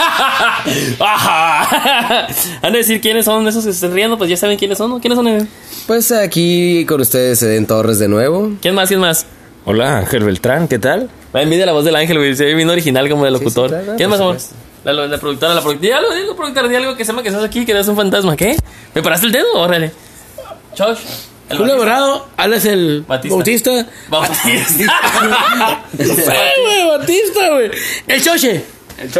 Ajá. Han de decir quiénes son esos que se están riendo, pues ya saben quiénes son, ¿no? ¿Quiénes son? eh? Pues aquí con ustedes Eden Torres de nuevo. ¿Quién más? ¿Quién más? Hola, Ángel Beltrán, ¿qué tal? Me envidia la voz del ángel, güey. Se ve bien original como de locutor. sí, claro, ¿Quién más, amor? La, la, productora, la productora. Di algo, productora, di algo que se llama que estás aquí, que eres un fantasma. ¿Qué? ¿Me paraste el dedo? Órale. Chosh. El Julio. Dorado, Alex el Batista. Bautista. Bautista. Sí, güey, Batista, güey. El Choche.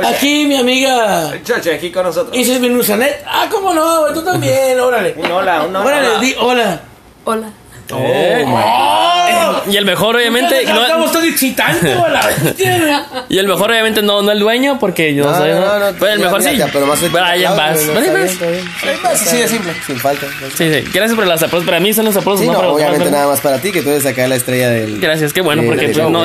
Aquí mi amiga Chache, aquí con nosotros. Isis Benusanet. Ah, cómo no, tú también, órale. Un hola, un hola. Órale, di hola. Hola. Eh, y el mejor, obviamente. no- Estamos excitantes, y el mejor, obviamente, no, no el dueño, porque yo no, soy. no, ¿no? Pero el mejor sí. pero más Brian Bass. Así de simple. Sin falta. Sí, sí. Gracias por las aplausos. Para mí son los aplausos. Sí, no para obviamente nada más para ti, que tú eres acá la estrella del... Gracias, qué bueno, porque pues, no,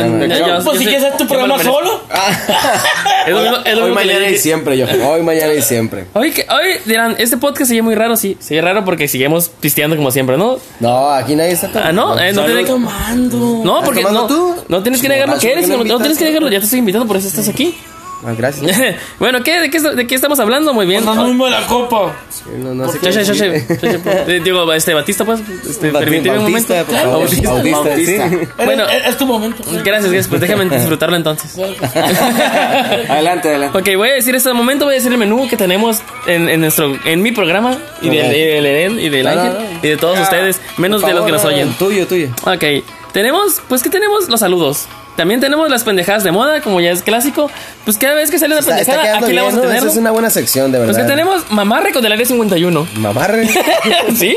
Pues si quieres hacer tu programa solo. Es lo mismo, es lo Hoy, mañana y siempre, yo. Hoy, mañana y siempre. Hoy, que- hoy dirán, este podcast sigue muy raro, sí. Sigue raro porque seguimos pisteando como siempre, ¿no? No, aquí nadie está Ah, no, eh, no Estoy tiene tomando. No, porque tomando no, tú? no tienes que negar lo que eres, ¿por qué no, no tienes que negarlo, ya te estoy invitando, por eso estás aquí. Ah, gracias. bueno, ¿qué, de, qué, ¿de qué estamos hablando? Muy bien. Nos mismo la copa. No, no sé Chache, qué- chache, chache, eh, Digo, este Batista, pues, este, Bautista, permíteme un momento. por favor. Bautista. Bautista, sí. Bueno. es, es tu momento. Gracias, gracias, pues déjame disfrutarlo entonces. Adelante, adelante. Ok, voy a decir este momento, voy a decir el menú que tenemos en, en nuestro, en mi programa, y del, del Eden, y del No, no, Ángel, no. y de todos ustedes, menos Por de los favor, que nos no, oyen. Tuyo, tuyo. Ok, tenemos, pues que tenemos los saludos. También tenemos las pendejadas de moda, como ya es clásico. Pues cada vez que sale una Está, está pendejada, quedando aquí la bien, vamos a tener. Es una buena sección, de verdad. Pues que tenemos Mamarre con el área 51. Mamarre. ¿Sí?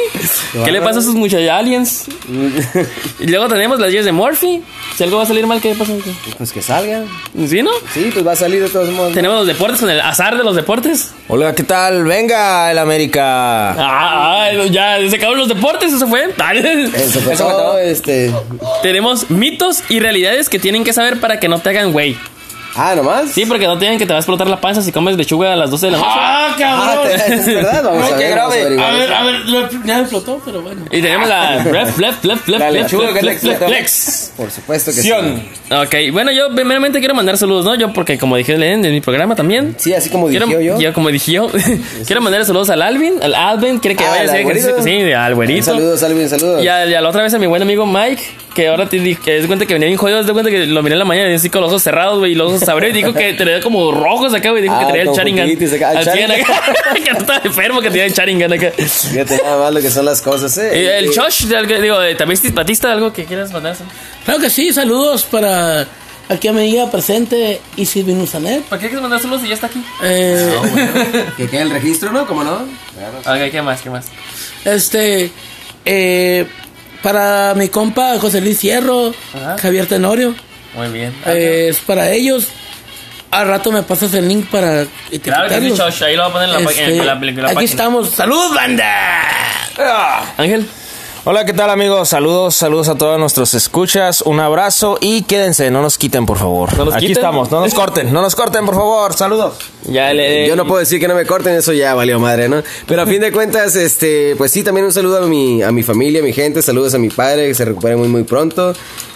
¿Qué le pasa a esos muchachos aliens? y luego tenemos las 10 de Morphy. Si algo va a salir mal, ¿qué pasa? Pues que salga. ¿Sí, no? Sí, pues va a salir de todos modos. Tenemos los deportes con el azar de los deportes. Hola, ¿qué tal? Venga, el América. Ah, ah, ya se acabaron los deportes, eso fue. Eso fue Eso fue todo. este... Tenemos mitos y realidades que tienen que saber para que no te hagan güey. Ah, ¿nomás? Sí, porque no tienen que te va a explotar la panza si comes lechuga a las 12 de la noche. Ah, Ah, cabrón. te- es verdad, vamos Ay, a ver, vamos a grave. averiguar A ver, a ver, lo, ya me explotó, pero bueno. Y tenemos la Flep, Flep, Flep, Flep, La lechuga que explotó. Flex. Por supuesto que sí. Sion. Ok, bueno, yo primeramente quiero mandar saludos, ¿no? Yo, porque como dije en mi programa también. Sí, así como dije yo. yo, como dije yo, quiero mandar saludos al Alvin, al Alvin, quiere que Ah, vaya a hacer ejercicio. Sí, al güerito. saludo, saludo, un saludo. Y a, y a la otra vez a mi buen amigo Mike, que ahora te di- que es cuenta que venía bien jodido, de cuenta que lo miré en la mañana y así con los ojos cerrados, güey, y los ojos abrió y dijo que tenía como rojos acá, güey, dijo Ah, que tenía el Charingan. Al acá, que no estaba enfermo, que tenía el Charingan acá. Fíjate nada más lo que son las cosas, Y ¿eh? el Eh, algo- digo, de- también es Batista, algo que quieras mandar. Claro que sí, saludos para aquí a mi amiga presente, Isis Benusanet. ¿Para qué quieres mandar saludos si ya está aquí? Eh, Que quede el registro, ¿no? ¿Cómo no? Ok, ¿qué más? ¿Qué más? Este, eh, para mi compa José Luis Hierro, Ajá. Javier Tenorio, Muy bien. eh, es para ellos. Al rato me pasas el link para Claro que sí, ahí lo va a poner en la, Este, en la, en la aquí página. estamos. ¡Salud, banda! Ángel. Hola, ¿qué tal amigos? Saludos, saludos a todos nuestros escuchas. Un abrazo y quédense, no nos quiten, por favor. ¿No nos Aquí quiten? estamos, no nos corten, no nos corten, por favor. Saludos. Ya le. Yo no puedo decir que no me corten, eso ya valió madre, ¿no? Pero a fin de cuentas, este, pues sí, también un saludo a mi, a mi familia, a mi gente, saludos a mi padre, que se recupere muy, muy pronto,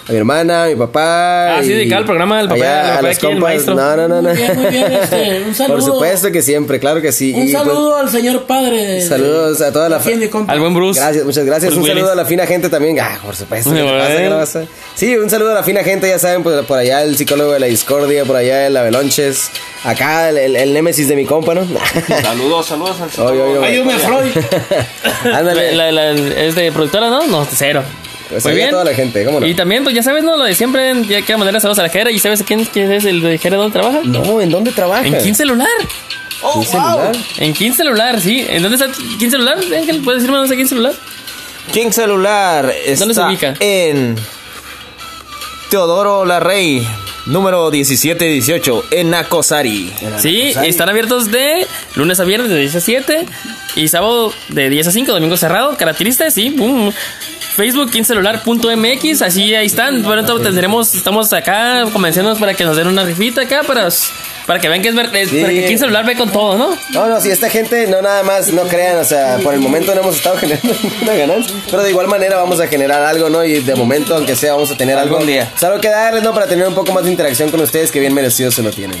a mi hermana, a mi papá. Ah, sí, dedicado al programa del papá, allá a los aquí, el compas. maestro. No, no, no, no. Muy bien, muy bien, este, un saludo. Por supuesto que siempre, claro que sí. Un Y, pues, saludo al señor padre. saludos a toda la compa. Al buen Bruce. Gracias, muchas gracias. Bruce un saludo Willis. a la fina gente también. Ah, por supuesto. ¿qué te Bueno. pasa? ¿Qué le pasa? Sí, un saludo a la fina gente, ya saben, pues, por allá el psicólogo de la discordia, por allá el Abelonches, acá el, el, el némesis de mi compa, ¿no? Saludos, saludos al oye. Ayúdame, Freud. Ándale. La, la- la- ¿Es de productora, no? No, cero. Pues Muy bien. toda la gente, ¿cómo no? Y también, pues ya sabes, ¿no? Lo de siempre, ya quiero mandarle saludos a la Jera. ¿Y sabes quién, quién es el de Jera dónde trabaja? No, ¿en dónde trabaja? En King Celular. ¿En celular? En King Celular, sí. ¿En dónde está King Celular? Ángel, ¿puedes decirme dónde está King Celular? King Celular está ¿Dónde se ubica? en Teodoro Larrey, número 1718, en Nacosari. Sí, están abiertos de lunes a viernes de 10 a 7 y sábado de 10 a 5, domingo cerrado. Características, sí. boom. Facebook, quincelular.mx, así ahí están. Pronto tendremos, estamos acá convenciéndonos para que nos den una rifita acá para, para que vean que es verdad. Sí. Para que Quincelular ve con todo, ¿no? No, no, si esta gente no nada más, no crean, o sea, por el momento no hemos estado generando ninguna ganancia, pero de igual manera vamos a generar algo, ¿no? Y de momento, aunque sea, vamos a tener algo. Algún día. Solo que darles, ¿no? Para tener un poco más de interacción con ustedes, que bien merecidos se lo tienen.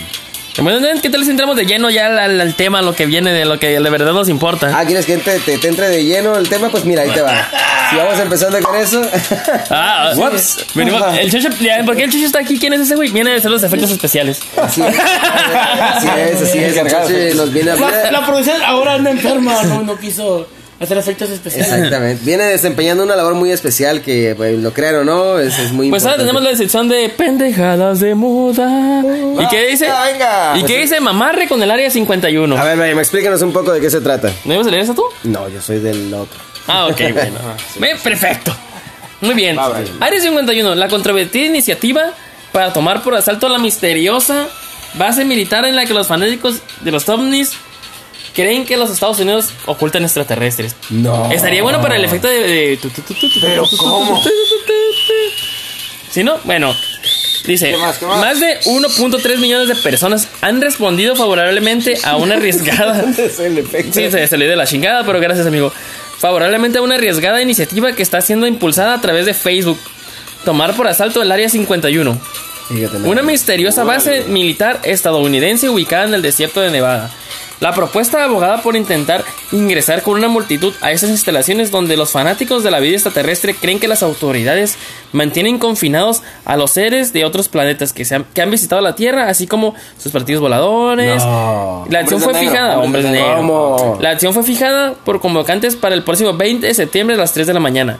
Bueno, ¿qué tal si entramos de lleno ya al, al tema, lo que viene, de lo que de verdad nos importa? Ah, ¿quieres que te, te, te entre de lleno el tema? Pues mira, ahí te va. Si vamos empezando con eso. Ah, Whoops. venimos- el Chucho, ¿por qué el Chucho está aquí? ¿Quién es ese güey? Viene de hacer los efectos especiales. Así es, así es, así es. Entonces nos viene a La, la producción ahora anda enferma, no, no quiso hacer efectos especiales. Exactamente. Viene desempeñando una labor muy especial que, pues, lo crean o no, es, es muy Pues ahora tenemos la sección de pendejadas de moda. ¿Y qué dice? venga, venga. ¿Y qué dice mamarre con el área 51? A ver, Brian, explícanos un poco de qué se trata. ¿No ibas a leer eso tú? No, yo soy del otro. Ah, ok, bueno. Ve, Perfecto. Muy bien. Va. Área 51, la controvertida iniciativa para tomar por asalto la misteriosa base militar en la que los fanáticos de los ovnis creen que los Estados Unidos ocultan extraterrestres. No. Estaría bueno para el efecto de... de tu, tu, tu, tu, tu, Pero, ¿cómo? ¿Sí, no? Bueno, dice, ¿Qué más, qué más? de 1.3 millones de personas han respondido favorablemente a una arriesgada... es el efecto. Sí, se, le dio la chingada, pero gracias, amigo. Favorablemente a una arriesgada iniciativa que está siendo impulsada a través de Facebook. Tomar por asalto el Área 51. Fíjate. Una misteriosa base militar estadounidense ubicada en el desierto de Nevada. La propuesta abogada por intentar ingresar con una multitud a esas instalaciones donde los fanáticos de la vida extraterrestre creen que las autoridades mantienen confinados a los seres de otros planetas que, se han, que han visitado la Tierra, así como sus partidos voladores. No. La acción Hombres fue negro, fijada. La acción fue fijada por convocantes para el próximo 20 de septiembre a las 3 de la mañana.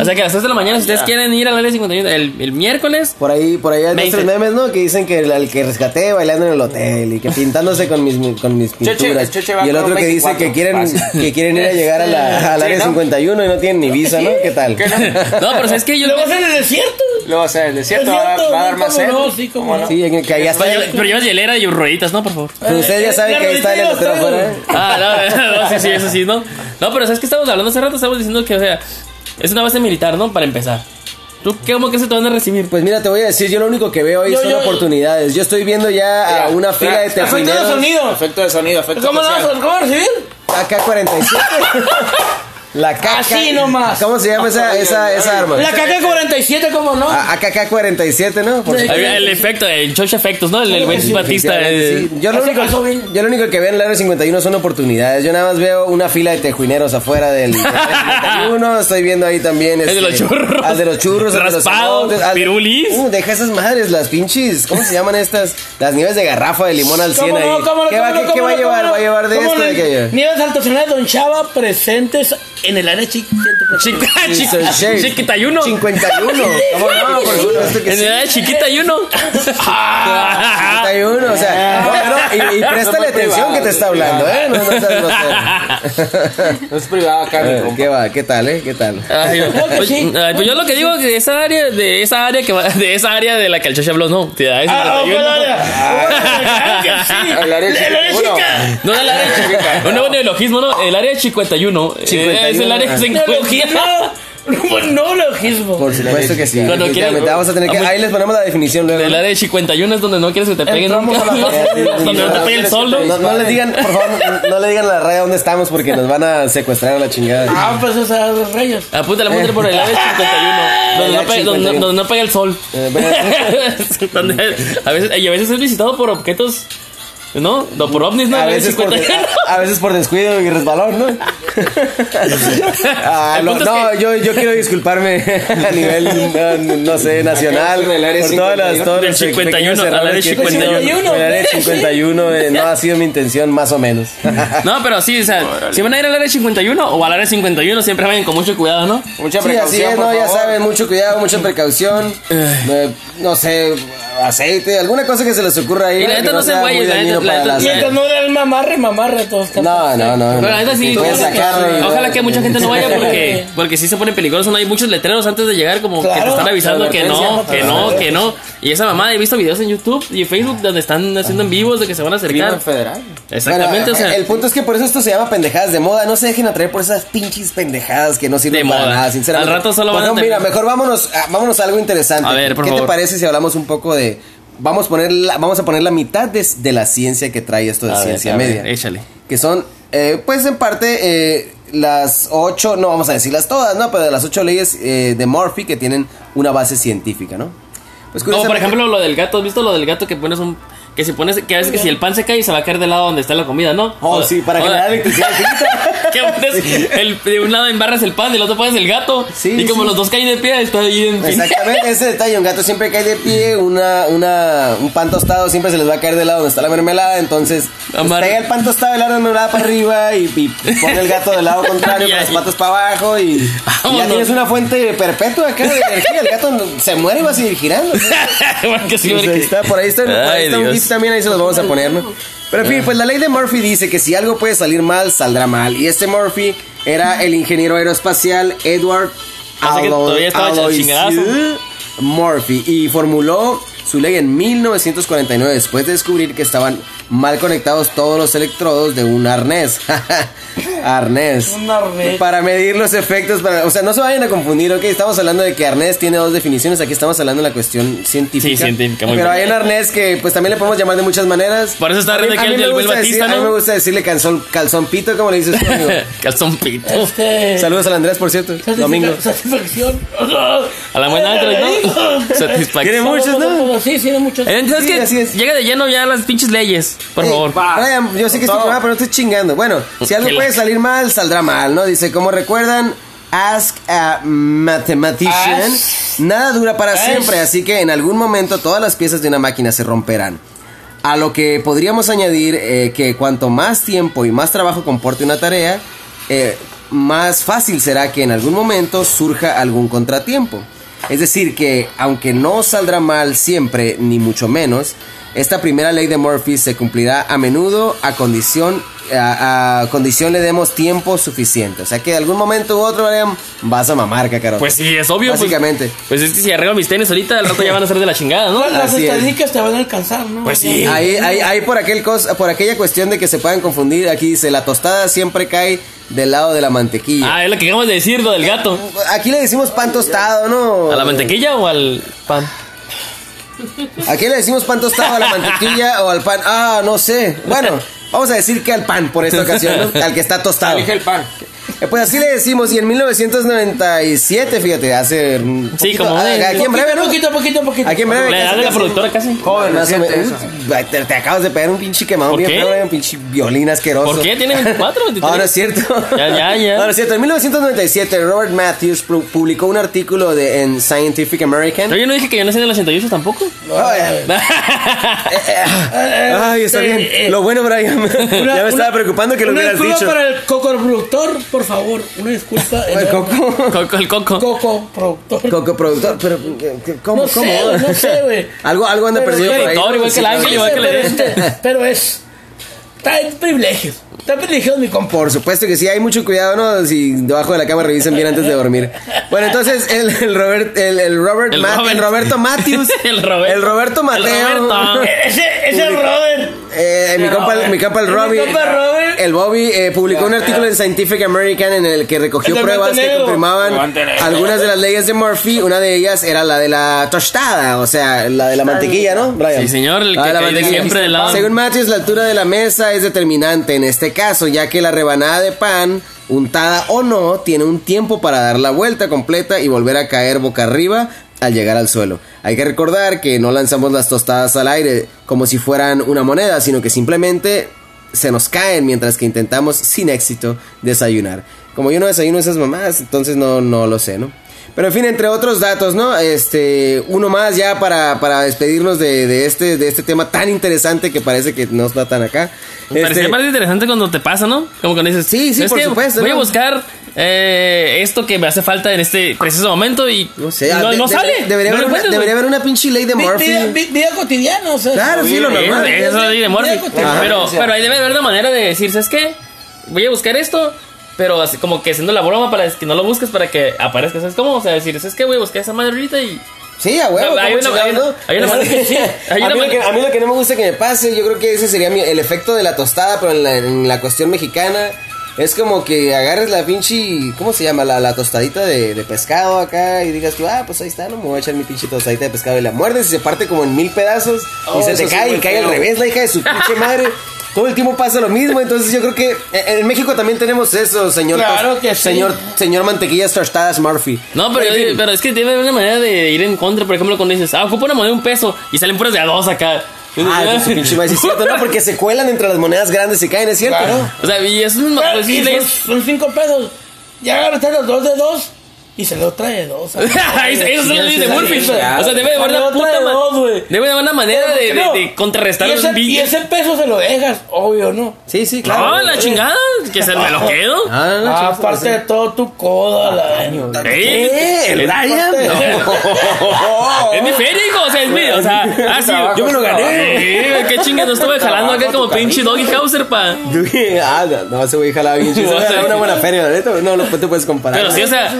O sea que a las 3 de la mañana, si ustedes quieren ir al área 51 el, el miércoles, Por ahí, por ahí hay nuestros memes, ¿no? Que dicen que el, el que rescaté bailando en el hotel y que pintándose con mis, con mis Cheche, pinturas. Cheche va y el con otro que dice 24. que quieren, Fácil. que quieren ir a llegar a la, al Sí, área ¿no? 51 y no tienen ni visa, ¿no? ¿Qué tal? ¿Qué no? No, pero ¿sabes qué? Yo... ¿Lo vas en el desierto? Luego, o sea, el desierto va, a dar- Desierto, va a dar más ¿cómo sed. no? Sí, cómo no. Sí, que, que allá está. Pero, llevas- pero llevas hielera y rueditas, ¿no? Por favor. Pues ustedes ya saben La que ahí está el rodilla letrero los afuera. ¿eh? Ah, no, no, sí, sí, eso sí, ¿no? No, pero ¿sabes qué estamos hablando hace rato? Estamos diciendo que, o sea, es una base militar, ¿no? Para empezar. ¿Tú qué, cómo que se te van a recibir? Pues mira, te voy a decir, yo lo único que veo ahí Yo- son yo- oportunidades. Yo estoy viendo ya a una fila de mira, Efecto de sonido. Efecto de sonido, efecto ¿Cómo lo vas a recibir? AK-47. La KK. Así nomás. ¿Cómo se llama esa, esa, esa arma? La KK-47, ¿cómo no? A- AKK-47, ¿no? Por Sí. si- El, efecto, el Choch Efectos, ¿no? El, el buen Sí, Batista. Sí, Yo, lo único, calzó bien. yo lo único que veo en el área 51 son oportunidades. Yo nada más veo una fila de tejuineros afuera del, del área 51. Estoy viendo ahí también. El de los este, churros. Al de los churros. al de los pirulis. Uh, deja esas madres, las pinches. ¿Cómo se llaman estas? Las nieves de garrafa de limón al 100 ¿Cómo ahí. no? ¿Cómo no? ¿Qué, va, ¿Cómo qué- no? a ¿Cómo no? llevar? ¿Cómo ¿Va a llevar de no? esto ¿Cómo de no? Nieves artesanales Don Chava presentes en el área y uno. 51. ¿Cómo no? Por supuesto que En sí. el área chiquita y uno. 51, o sea, no, no, y, y préstale atención que te está hablando, ¿eh? No, no es privado acá, mi Eh. ¿Qué va? ¿Qué tal, eh? ¿Qué tal? Ay, pues, ay, pues yo lo que digo es que de esa área, de esa área que va, de esa área de la que el Choche habló, no, Ah, 51. sí. El área El área 51. chica. No, el área chica. Un nuevo neologismo, ¿no? El área 51. eh, 51, Es el área ah. 50. Neologismo. Neologismo. Por supuesto que sí. Cuando Vamos a tener que. Ahí les ponemos la definición luego. El área 51 es donde no quieres que te peguen nunca. a la de- Donde no te pegue el sol, ¿no? No, digan, por favor, no, no le digan a la radio dónde estamos porque nos van a secuestrar a la chingada. Ah, pues esas los reyes. Apúntale, apúntale por el área 51. Donde no, pega, donde, 51. donde no pega el sol. Eh, bueno, a, veces, y a veces es visitado por objetos. ¿No? No, por ovnis, ¿no? a, veces por, 51. a, a veces por descuido y resbalón, ¿no? Ah, El no, no, que- yo, yo quiero disculparme a nivel, no, no sé, nacional. Por todas las, 51. Del los 51 pequeños al área errores que he 51. tenido. El área 51 eh, no ha sido mi intención, más o menos. No, pero sí, o sea, si van a ir al área 51 o al área 51, siempre vayan con mucho cuidado, ¿no? Mucha Sí, así precaución, es, no, ya favor. saben, mucho cuidado, mucha precaución. Eh, no sé, aceite, alguna cosa que se les ocurra ahí. Y la neta que no sean sea güeyes, muy la neta- para neta- la Mientras no era el mamarre, mamarre, todos No, no, no. Pero no. la neta sí, Puedes ojalá, sacarlo y- ojalá que mucha gente no vaya porque, porque sí se pone peligroso. No hay muchos letreros antes de llegar, como que te están avisando que no, que no, que no. Y esa mamá, he visto videos en YouTube y Facebook donde están haciendo en vivos de que se van a acercar. Federal. Exactamente, Bueno, o sea. el punto es que por eso esto se llama pendejadas de moda. No se dejen atraer por esas pinches pendejadas que no sirven De para moda. nada, sinceramente. Al rato solo van a Mira, mejor vámonos a, vámonos a algo interesante. A ver, por ¿Qué favor. te parece si hablamos un poco de vamos a poner la, vamos a poner la mitad de, de la ciencia que trae esto de A ciencia a ver, media? échale. Que son, eh, pues en parte eh, las ocho, no vamos a decirlas todas, ¿no? Pero de las ocho leyes eh, de Murphy que tienen una base científica, ¿no? Pues Como por ejemplo lo del gato, ¿has visto lo del gato que pones un que si pones, que a veces que si el pan se cae se va a caer del lado donde está la comida, ¿no? Oh, sí, para o- generar electricidad que pones el, de un lado embarras el pan, del otro pones el gato. Sí, y como sí. los dos caen de pie, está ahí en. Exactamente, ese detalle, un gato siempre cae de pie, una, una, un pan tostado siempre se les va a caer del lado donde está la mermelada, entonces pues, Amar- pega el pan tostado del lado de la mermelada para arriba y, y pone el gato del lado contrario con las ahí. patas para abajo y, y ya tienes una fuente perpetua acá de energía, el gato no- se muere y va a seguir girando. Porque sí, Pues ahí porque- está, por ahí está, por ahí Ay, está un También, ahí se los vamos a poner, ¿no? Pero en fin, pues la ley de Murphy dice que si algo puede salir mal, saldrá mal. Y este Murphy era el ingeniero aeroespacial Edward Aloysius. Murphy y formuló su ley en 1949 después de descubrir que estaban mal conectados todos los electrodos de un arnés. arnés. Un arnés. Para medir los efectos, para, o sea, no se vayan a confundir, ok, estamos hablando de que arnés tiene dos definiciones, aquí estamos hablando de la cuestión científica. Sí, científica, muy Pero bien. hay un arnés que pues también le podemos llamar de muchas maneras. Por eso está riendo a aquí mí el gusta Batista, decir- A mí ¿no? me gusta decirle calzón, calzón pito, como le dices tú, amigo. Calzón pito. Este. Saludos al Andrés, por cierto, domingo. Satisfacción. A la buena ¿no? Satisfacción. Tiene muchos, ¿no? Sí, tiene muchos. Entonces Sí, que así es. llega de lleno ya las pinches leyes, por Ey, favor. Brian, yo sé que es tu programa, pero no estoy chingando. Bueno, si algo puede salir mal, saldrá mal, ¿no? Dice, como recuerdan, ask a mathematician. Nada dura para siempre, así que en algún momento todas las piezas de una máquina se romperán. A lo que podríamos añadir eh, que cuanto más tiempo y más trabajo comporte una tarea, eh, más fácil será que en algún momento surja algún contratiempo. Es decir, que aunque no saldrá mal siempre, ni mucho menos, esta primera ley de Murphy se cumplirá a menudo a condición, a, a condición le demos tiempo suficiente. O sea que de algún momento u otro, vas a mamar, cacarote. Pues sí, es obvio. pues- Básicamente. Pues, es que si arreglo mis tenis ahorita, al rato ya van a ser de la chingada, ¿no? Las- Las Así es. estadísticas te van a alcanzar, ¿no? Pues sí. Ahí, ahí, ahí por, aquel cosa, por aquella cuestión de que se puedan confundir, aquí dice, la tostada siempre cae del lado de la mantequilla. Ah, es lo que acabamos de decir, lo del gato. Aquí le decimos pan tostado, ¿no? ¿A la mantequilla o al pan? Aquí le decimos pan tostado a la mantequilla o al pan. Ah, no sé. Bueno, vamos a decir que al pan por esta ocasión, ¿no? Al que está tostado. Elige el pan. Eh, Pues así le decimos, y en 1997, fíjate, hace. un Sí, poquito- como ah, de- Aquí en breve, ¿no? Poquito, poquito, poquito. Aquí en breve. La edad casi, de la casi. productora casi. Joven, Más o menos. Te, te acabas de pegar un pinche quemado ¿Por bien qué? feo, un pinche violín asqueroso. ¿Por qué? ¿Tiene 24 o 23? Ahora es cierto. Ya, ya, ya. Ahora es cierto. En 1997, Robert Matthews pu- publicó un artículo de, en Scientific American. Pero yo no dije que yo nací en el 88 tampoco. Ay, Ay, está bien. Lo bueno, Brian. ya me estaba preocupando que lo hubieras dicho. para el coco productor, por favor. Una disculpa. El Coco. Coco, el coco. Coco productor. Coco productor, pero ¿qué- ¿cómo? No sé, ¿Cómo? no sé, güey. algo, algo anda Pero perdido por ahí. ¿no? igual que el ángel, igual que este, pero es. Está en privilegios. Está en privilegios mi compa. Por supuesto que sí, hay mucho cuidado, ¿no? Si debajo de la cama revisen bien antes de dormir. Bueno, entonces el, el Robert, el, el Robert, El Ma- Robert. el Roberto Matthews, El Roberto. el Roberto El Mateo, Roberto. Ese, ese es Robert. Eh, mi compa, mi compa el Mi Robbie, compa Robert. el Bobby eh, publicó un artículo en Scientific American en el que recogió El pruebas que confirmaban algunas de las leyes de Murphy. Una de ellas era la de la tostada, o sea, la de la mantequilla, ¿no, Brian? Sí, señor, el La que de la mantequilla. siempre del lado. Según Matthews, la altura de la mesa es determinante en este caso, ya que la rebanada de pan, untada o no, tiene un tiempo para dar la vuelta completa y volver a caer boca arriba al llegar al suelo. Hay que recordar que no lanzamos las tostadas al aire como si fueran una moneda, sino que simplemente se nos caen mientras que intentamos sin éxito desayunar. Como yo no desayuno esas mamás, entonces no, no lo sé, ¿no? Pero en fin, entre otros datos, ¿no? Este, uno más ya para, para despedirnos de, de este, de este tema tan interesante que parece que no está tan acá. Me parecía Este, más interesante cuando te pasa, ¿no? Como cuando dices, Sí, sí, "¿Sabes por supuesto, Voy a buscar eh, esto que me hace falta en este preciso momento y no sé, no, de- no de- sale. Debería, no haber lo una, debería haber una pinche ley de Murphy. Vida, vi- vida cotidiana, o sea. Claro, sí, lo normal. es la ley de Murphy. Vida cotidiana. Pero, pero ahí debe haber una manera de decir, ¿sabes qué? Voy a buscar esto, pero así como que haciendo la broma para que no lo busques para que aparezca, ¿sabes cómo? O sea, decir, ¿sabes qué? Voy a buscar esa madre ahorita y... Sí, a huevo. Hay ¿cómo una- que, a mí lo que no me gusta que me pase, yo creo que ese sería mi- el efecto de la tostada, pero en la, en la cuestión mexicana. Es como que agarres la pinche, ¿cómo se llama? La, la tostadita de, de pescado acá y digas tú, ah, pues ahí está, no me voy a echar mi pinche tostadita de pescado y la muerdes y se parte como en mil pedazos Oh, y se eso te cae y cae al revés la hija de su pinche madre. Todo el tiempo pasa lo mismo, entonces yo creo que en México también tenemos eso, señor. Claro que sí. Señor, señor mantequillas tostadas Murphy. No, pero, pero es que haber una manera de ir en contra. Por ejemplo, cuando dices, ah, ocupa una moneda de un peso y salen puras de a dos acá. Ah, pues su pinche madre, sí es cierto, ¿no? Porque se cuelan entre las monedas grandes y caen, es cierto. Claro. O sea, y eso es un- Pero, pues, sí, y le- son, son cinco pesos. Ya agarraste los dos de dos y se lo trae dos. Eso eso es lo que dice Murphy. O sea, debe de haber una puta dos, güey. Debe de haber una manera de, de, No. de contrarrestar y los ese, y ese peso se lo dejas, obvio, ¿no? Sí, sí, No, claro. la chingada, que se me lo quedo. Ah, no, no, Ah, chingada, aparte de todo tu coda, la ¿Eh? ¿El Brian? Es mi feria, hijo. O sea, es mi. O sea, ah, sí, yo me lo gané. qué chingas, no estuve jalando acá como pinche Doggy Hauser, pa. Ah, no, no, ese güey jalaba bien chido. Era una buena feria, la neta. No, no te puedes comparar. Pero sí, o sea.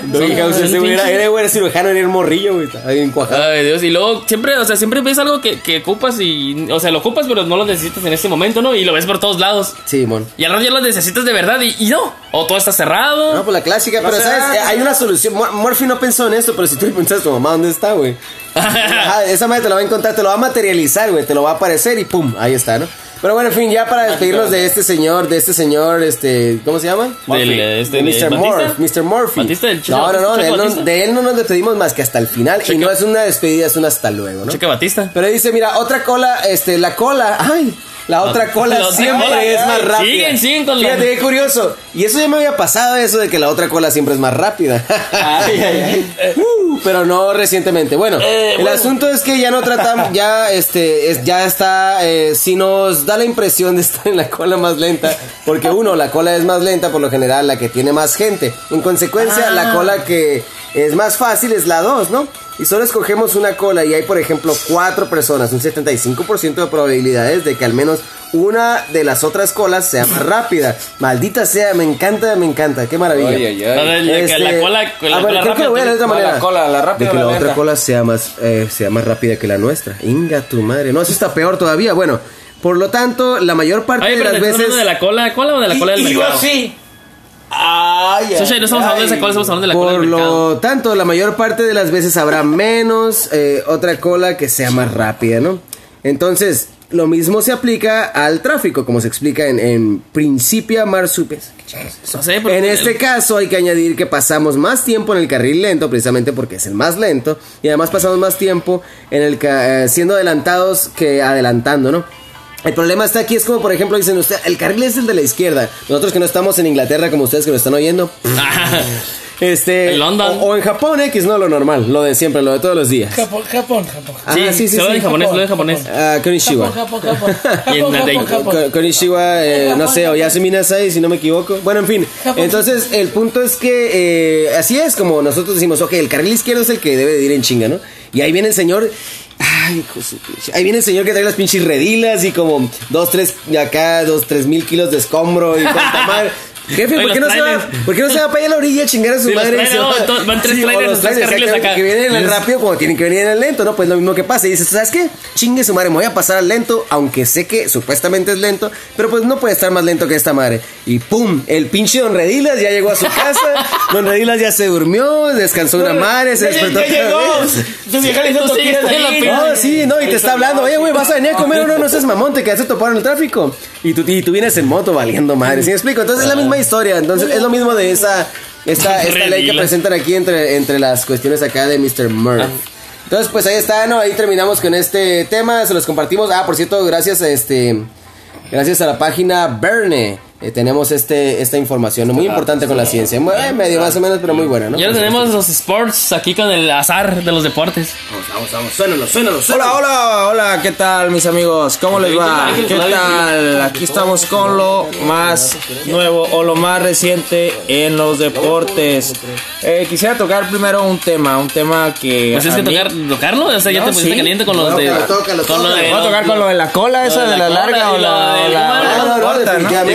House, son ese güey era, era, güey, era cirujano, era el morrillo, güey. Bien cuajado. Ay, Dios, y luego siempre, o sea, siempre ves algo que, que ocupas y, o sea, lo ocupas, pero no lo necesitas en este momento, ¿no? Y lo ves por todos lados. Sí, mon. Y al rato ya lo necesitas de verdad y, y no. O todo está cerrado. No, pues la clásica, pero sabes, no Eh, hay una solución. Mur- Murphy no pensó en esto, pero si tú pensas, tu mamá, ¿dónde está, güey? Ajá, esa madre te la va a encontrar, te lo va a materializar, güey, te lo va a aparecer y pum, ahí está, ¿no? Pero bueno, en fin, ya para despedirnos de este señor, de este señor, este, ¿cómo se llama? Del, eh, este, De Mr. Murphy, Mr. Murphy. Batista del no, no, no, de él no, de él no nos despedimos más que hasta el final. Y no es una despedida, es un hasta luego, ¿no? Cheque Batista. Pero dice, mira, otra cola, este, la cola, ay, la otra cola La otra siempre cola, es más rápida. siguen, siguen con la- Fíjate qué curioso. Y eso ya me había pasado eso de que la otra cola siempre es más rápida. Ay, ay, ay. Uh, pero no recientemente. Bueno, Eh, el bueno. asunto es que ya no tratamos, ya este, es- ya está, eh, si nos da la impresión de estar en la cola más lenta, porque uno, la cola es más lenta, por lo general, la que tiene más gente. En consecuencia, la cola que es más fácil es la 2, ¿no? Y solo escogemos una cola y hay, por ejemplo, cuatro personas, un 75% de probabilidades de que al menos una de las otras colas sea más rápida. Maldita sea, me encanta, me encanta, qué maravilla. Ay, ay, La, ay. de- la, que Este, la cola, la ah, cola que rápida lo voy a leer de otra No, la manera. cola, la rápida De que la, la otra cola sea más, eh, sea más rápida que la nuestra. Inga tu madre. No, eso está peor todavía. Bueno, por lo tanto, la mayor parte Ay, de las ¿estás veces. hablando de la cola, cola o de la cola del y, y yo mercado? Ay, ay. Sushi, no estamos hablando de esa cola, estamos hablando de la cola Por del lo tanto, la mayor parte de las veces habrá menos eh, otra cola que sea más rápida, ¿no? Entonces, lo mismo se aplica al tráfico, como se explica en, en Principia Marsupes. No sé, En este caso hay que añadir que pasamos más tiempo en el carril lento precisamente porque es el más lento y además pasamos más tiempo en el ca- eh, siendo adelantados que adelantando, ¿no? El problema está aquí, es como por ejemplo dicen usted, el carril es el de la izquierda. Nosotros que no estamos en Inglaterra como ustedes que nos están oyendo. Este, En London. O, o en Japón X, no lo normal, lo de siempre, lo de todos los días. Japón, Japón, Japón. Ah, sí, sí, sí, solo sí. en japonés, solo en japonés. Ah, konnichiwa. Japón, Japón, Japón. Konnichiwa, eh, no sé, o Yasumi Nasai, si no me equivoco. Bueno, en fin. Entonces, el punto es que eh, así es como nosotros decimos, ok, el carril izquierdo es el que debe de ir en chinga, ¿no? Y ahí viene el señor. Ay, hijo su pinche- Ahí viene el señor que trae las pinches redilas y como dos, tres, de acá, dos, tres mil kilos de escombro y cuánta madre. Jefe, ¿por qué, no se va. ¿por qué no se va para allá a la orilla a chingar a su Sí, madre? trailers, no, va? van tres Sí, trailers, los tres trailers, acá. Que vienen en el rápido como tienen que venir en el lento, ¿no? Pues lo mismo que pasa. Y dices, ¿sabes qué? Chingue su madre, me voy a pasar al lento, aunque sé que supuestamente es lento, pero pues no puede estar más lento que esta madre. Y pum, el pinche Don Redilas ya llegó a su casa, Don Redilas ya se durmió, descansó una madre, se despertó ya llegó. Su vieja le No, sí, no, y te está hablando, oye, güey, vas a venir a comer o no, no seas mamón, te quedaste topado en el tráfico. Y tú, y tú vienes en moto valiendo madre, ¿sí me explico? Entonces es la misma historia, entonces es lo mismo de esa, esta, esta ley que presentan aquí entre, entre las cuestiones acá de Mr. Murph. Entonces, pues ahí está, ¿no? Ahí terminamos con este tema, se los compartimos. Ah, por cierto, gracias a este, gracias a la página Verne. Eh, tenemos este, esta información muy importante con la ciencia. Eh, medio más o menos, pero muy buena, ¿no? Ya tenemos los sports aquí con el azar de los deportes. Vamos, vamos, vamos, suénalo, suénalo, Hola, hola, hola, ¿qué tal mis amigos? ¿Cómo les va? ¿Qué tal? Aquí estamos con lo más nuevo o lo más reciente en los deportes. Eh, quisiera tocar primero un tema, un tema que... Pues es a que mí- tocar, tocarlo, o sea, ya No, te pusiste sí. caliente con los de. Tócalo, tócalo, con lo de. tócalo. ¿Puedo tocar con lo de la cola esa de la larga o la, de- la-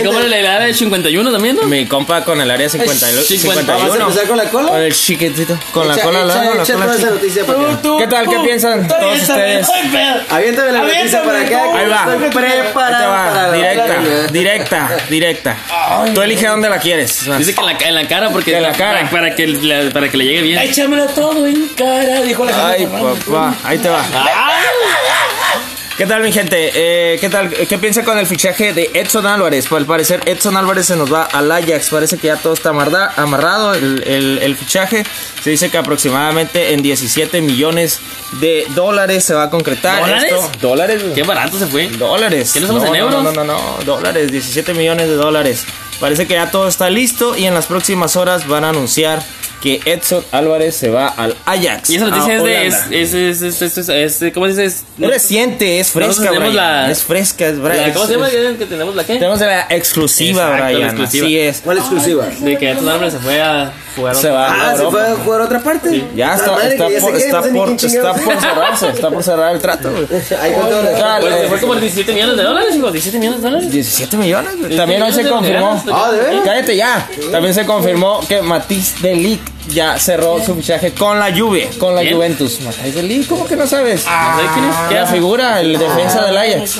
¿cómo era? No, no, no, corta, definitivamente. ¿Y cómo era la edad de 51 también, no? Mi compa con el área 50 y- 50. ¿Vamos a 51. empezar con la cola? Con el chiquitito. Con la cola echa- larga, la echa cola toda esa chica. noticia para acá. Tú, ¿Qué tal? ¿Qué piensan tú, todos aviéntame, ustedes? Aviéntame la noticia para acá. Ahí va. Estoy Ahí te preparado va, para la directa, directa, directa. Tú elige dónde la quieres. Dice que en la, en la cara, porque. En la cara. Para, para que, la- para que le llegue bien. Échamelo todo en cara, dijo la Ay, papá, ahí te va. ¿Qué tal, mi gente? Eh, ¿Qué tal? ¿Qué piensa con el fichaje de Edson Álvarez? Pues al parecer Edson Álvarez se nos va al Ajax. Parece que ya todo está amarrado el, el- el fichaje. Se dice que aproximadamente en 17 millones de dólares se va a concretar. ¿Dólares? esto. ¿Dólares? Qué barato se fue. Dólares. ¿Qué no en no, euros? No, no, no, no, dólares, 17 millones de dólares. Parece que ya todo está listo y en las próximas horas van a anunciar que Edson Álvarez se va al Ajax. Y esa noticia es de. Es, es, es, es, es, es- es- ¿Cómo se dice? Es- Es reciente, es fresca, Brian. la- Es fresca, es la- Brian. ¿Cómo se Es- llama? es- Que tenemos la qué? Tenemos la exclusiva, Exacto, la Brian. exclusiva. Así es. ¿Cuál exclusiva? De que Edson Álvarez se fue a jugar. Se va Ah, a ¿se Europa. fue a jugar a otra parte? Ya está, madre, está, ya por, está, no sé está cerrarse, está por cerrar el trato. Ahí Pues, eh, se fue como 17 millones de dólares, hijo. 17 millones de dólares. 17 millones. güey. 17 También hoy se confirmó. Ah. Cállate ya. También se confirmó que Matisse de Ligt ya cerró su fichaje con la Juve, con la ¿Quién? Juventus. De Ligt, ¿cómo que no sabes? No sé quién es. ¿Qué La hace? figura, el defensa del Ajax.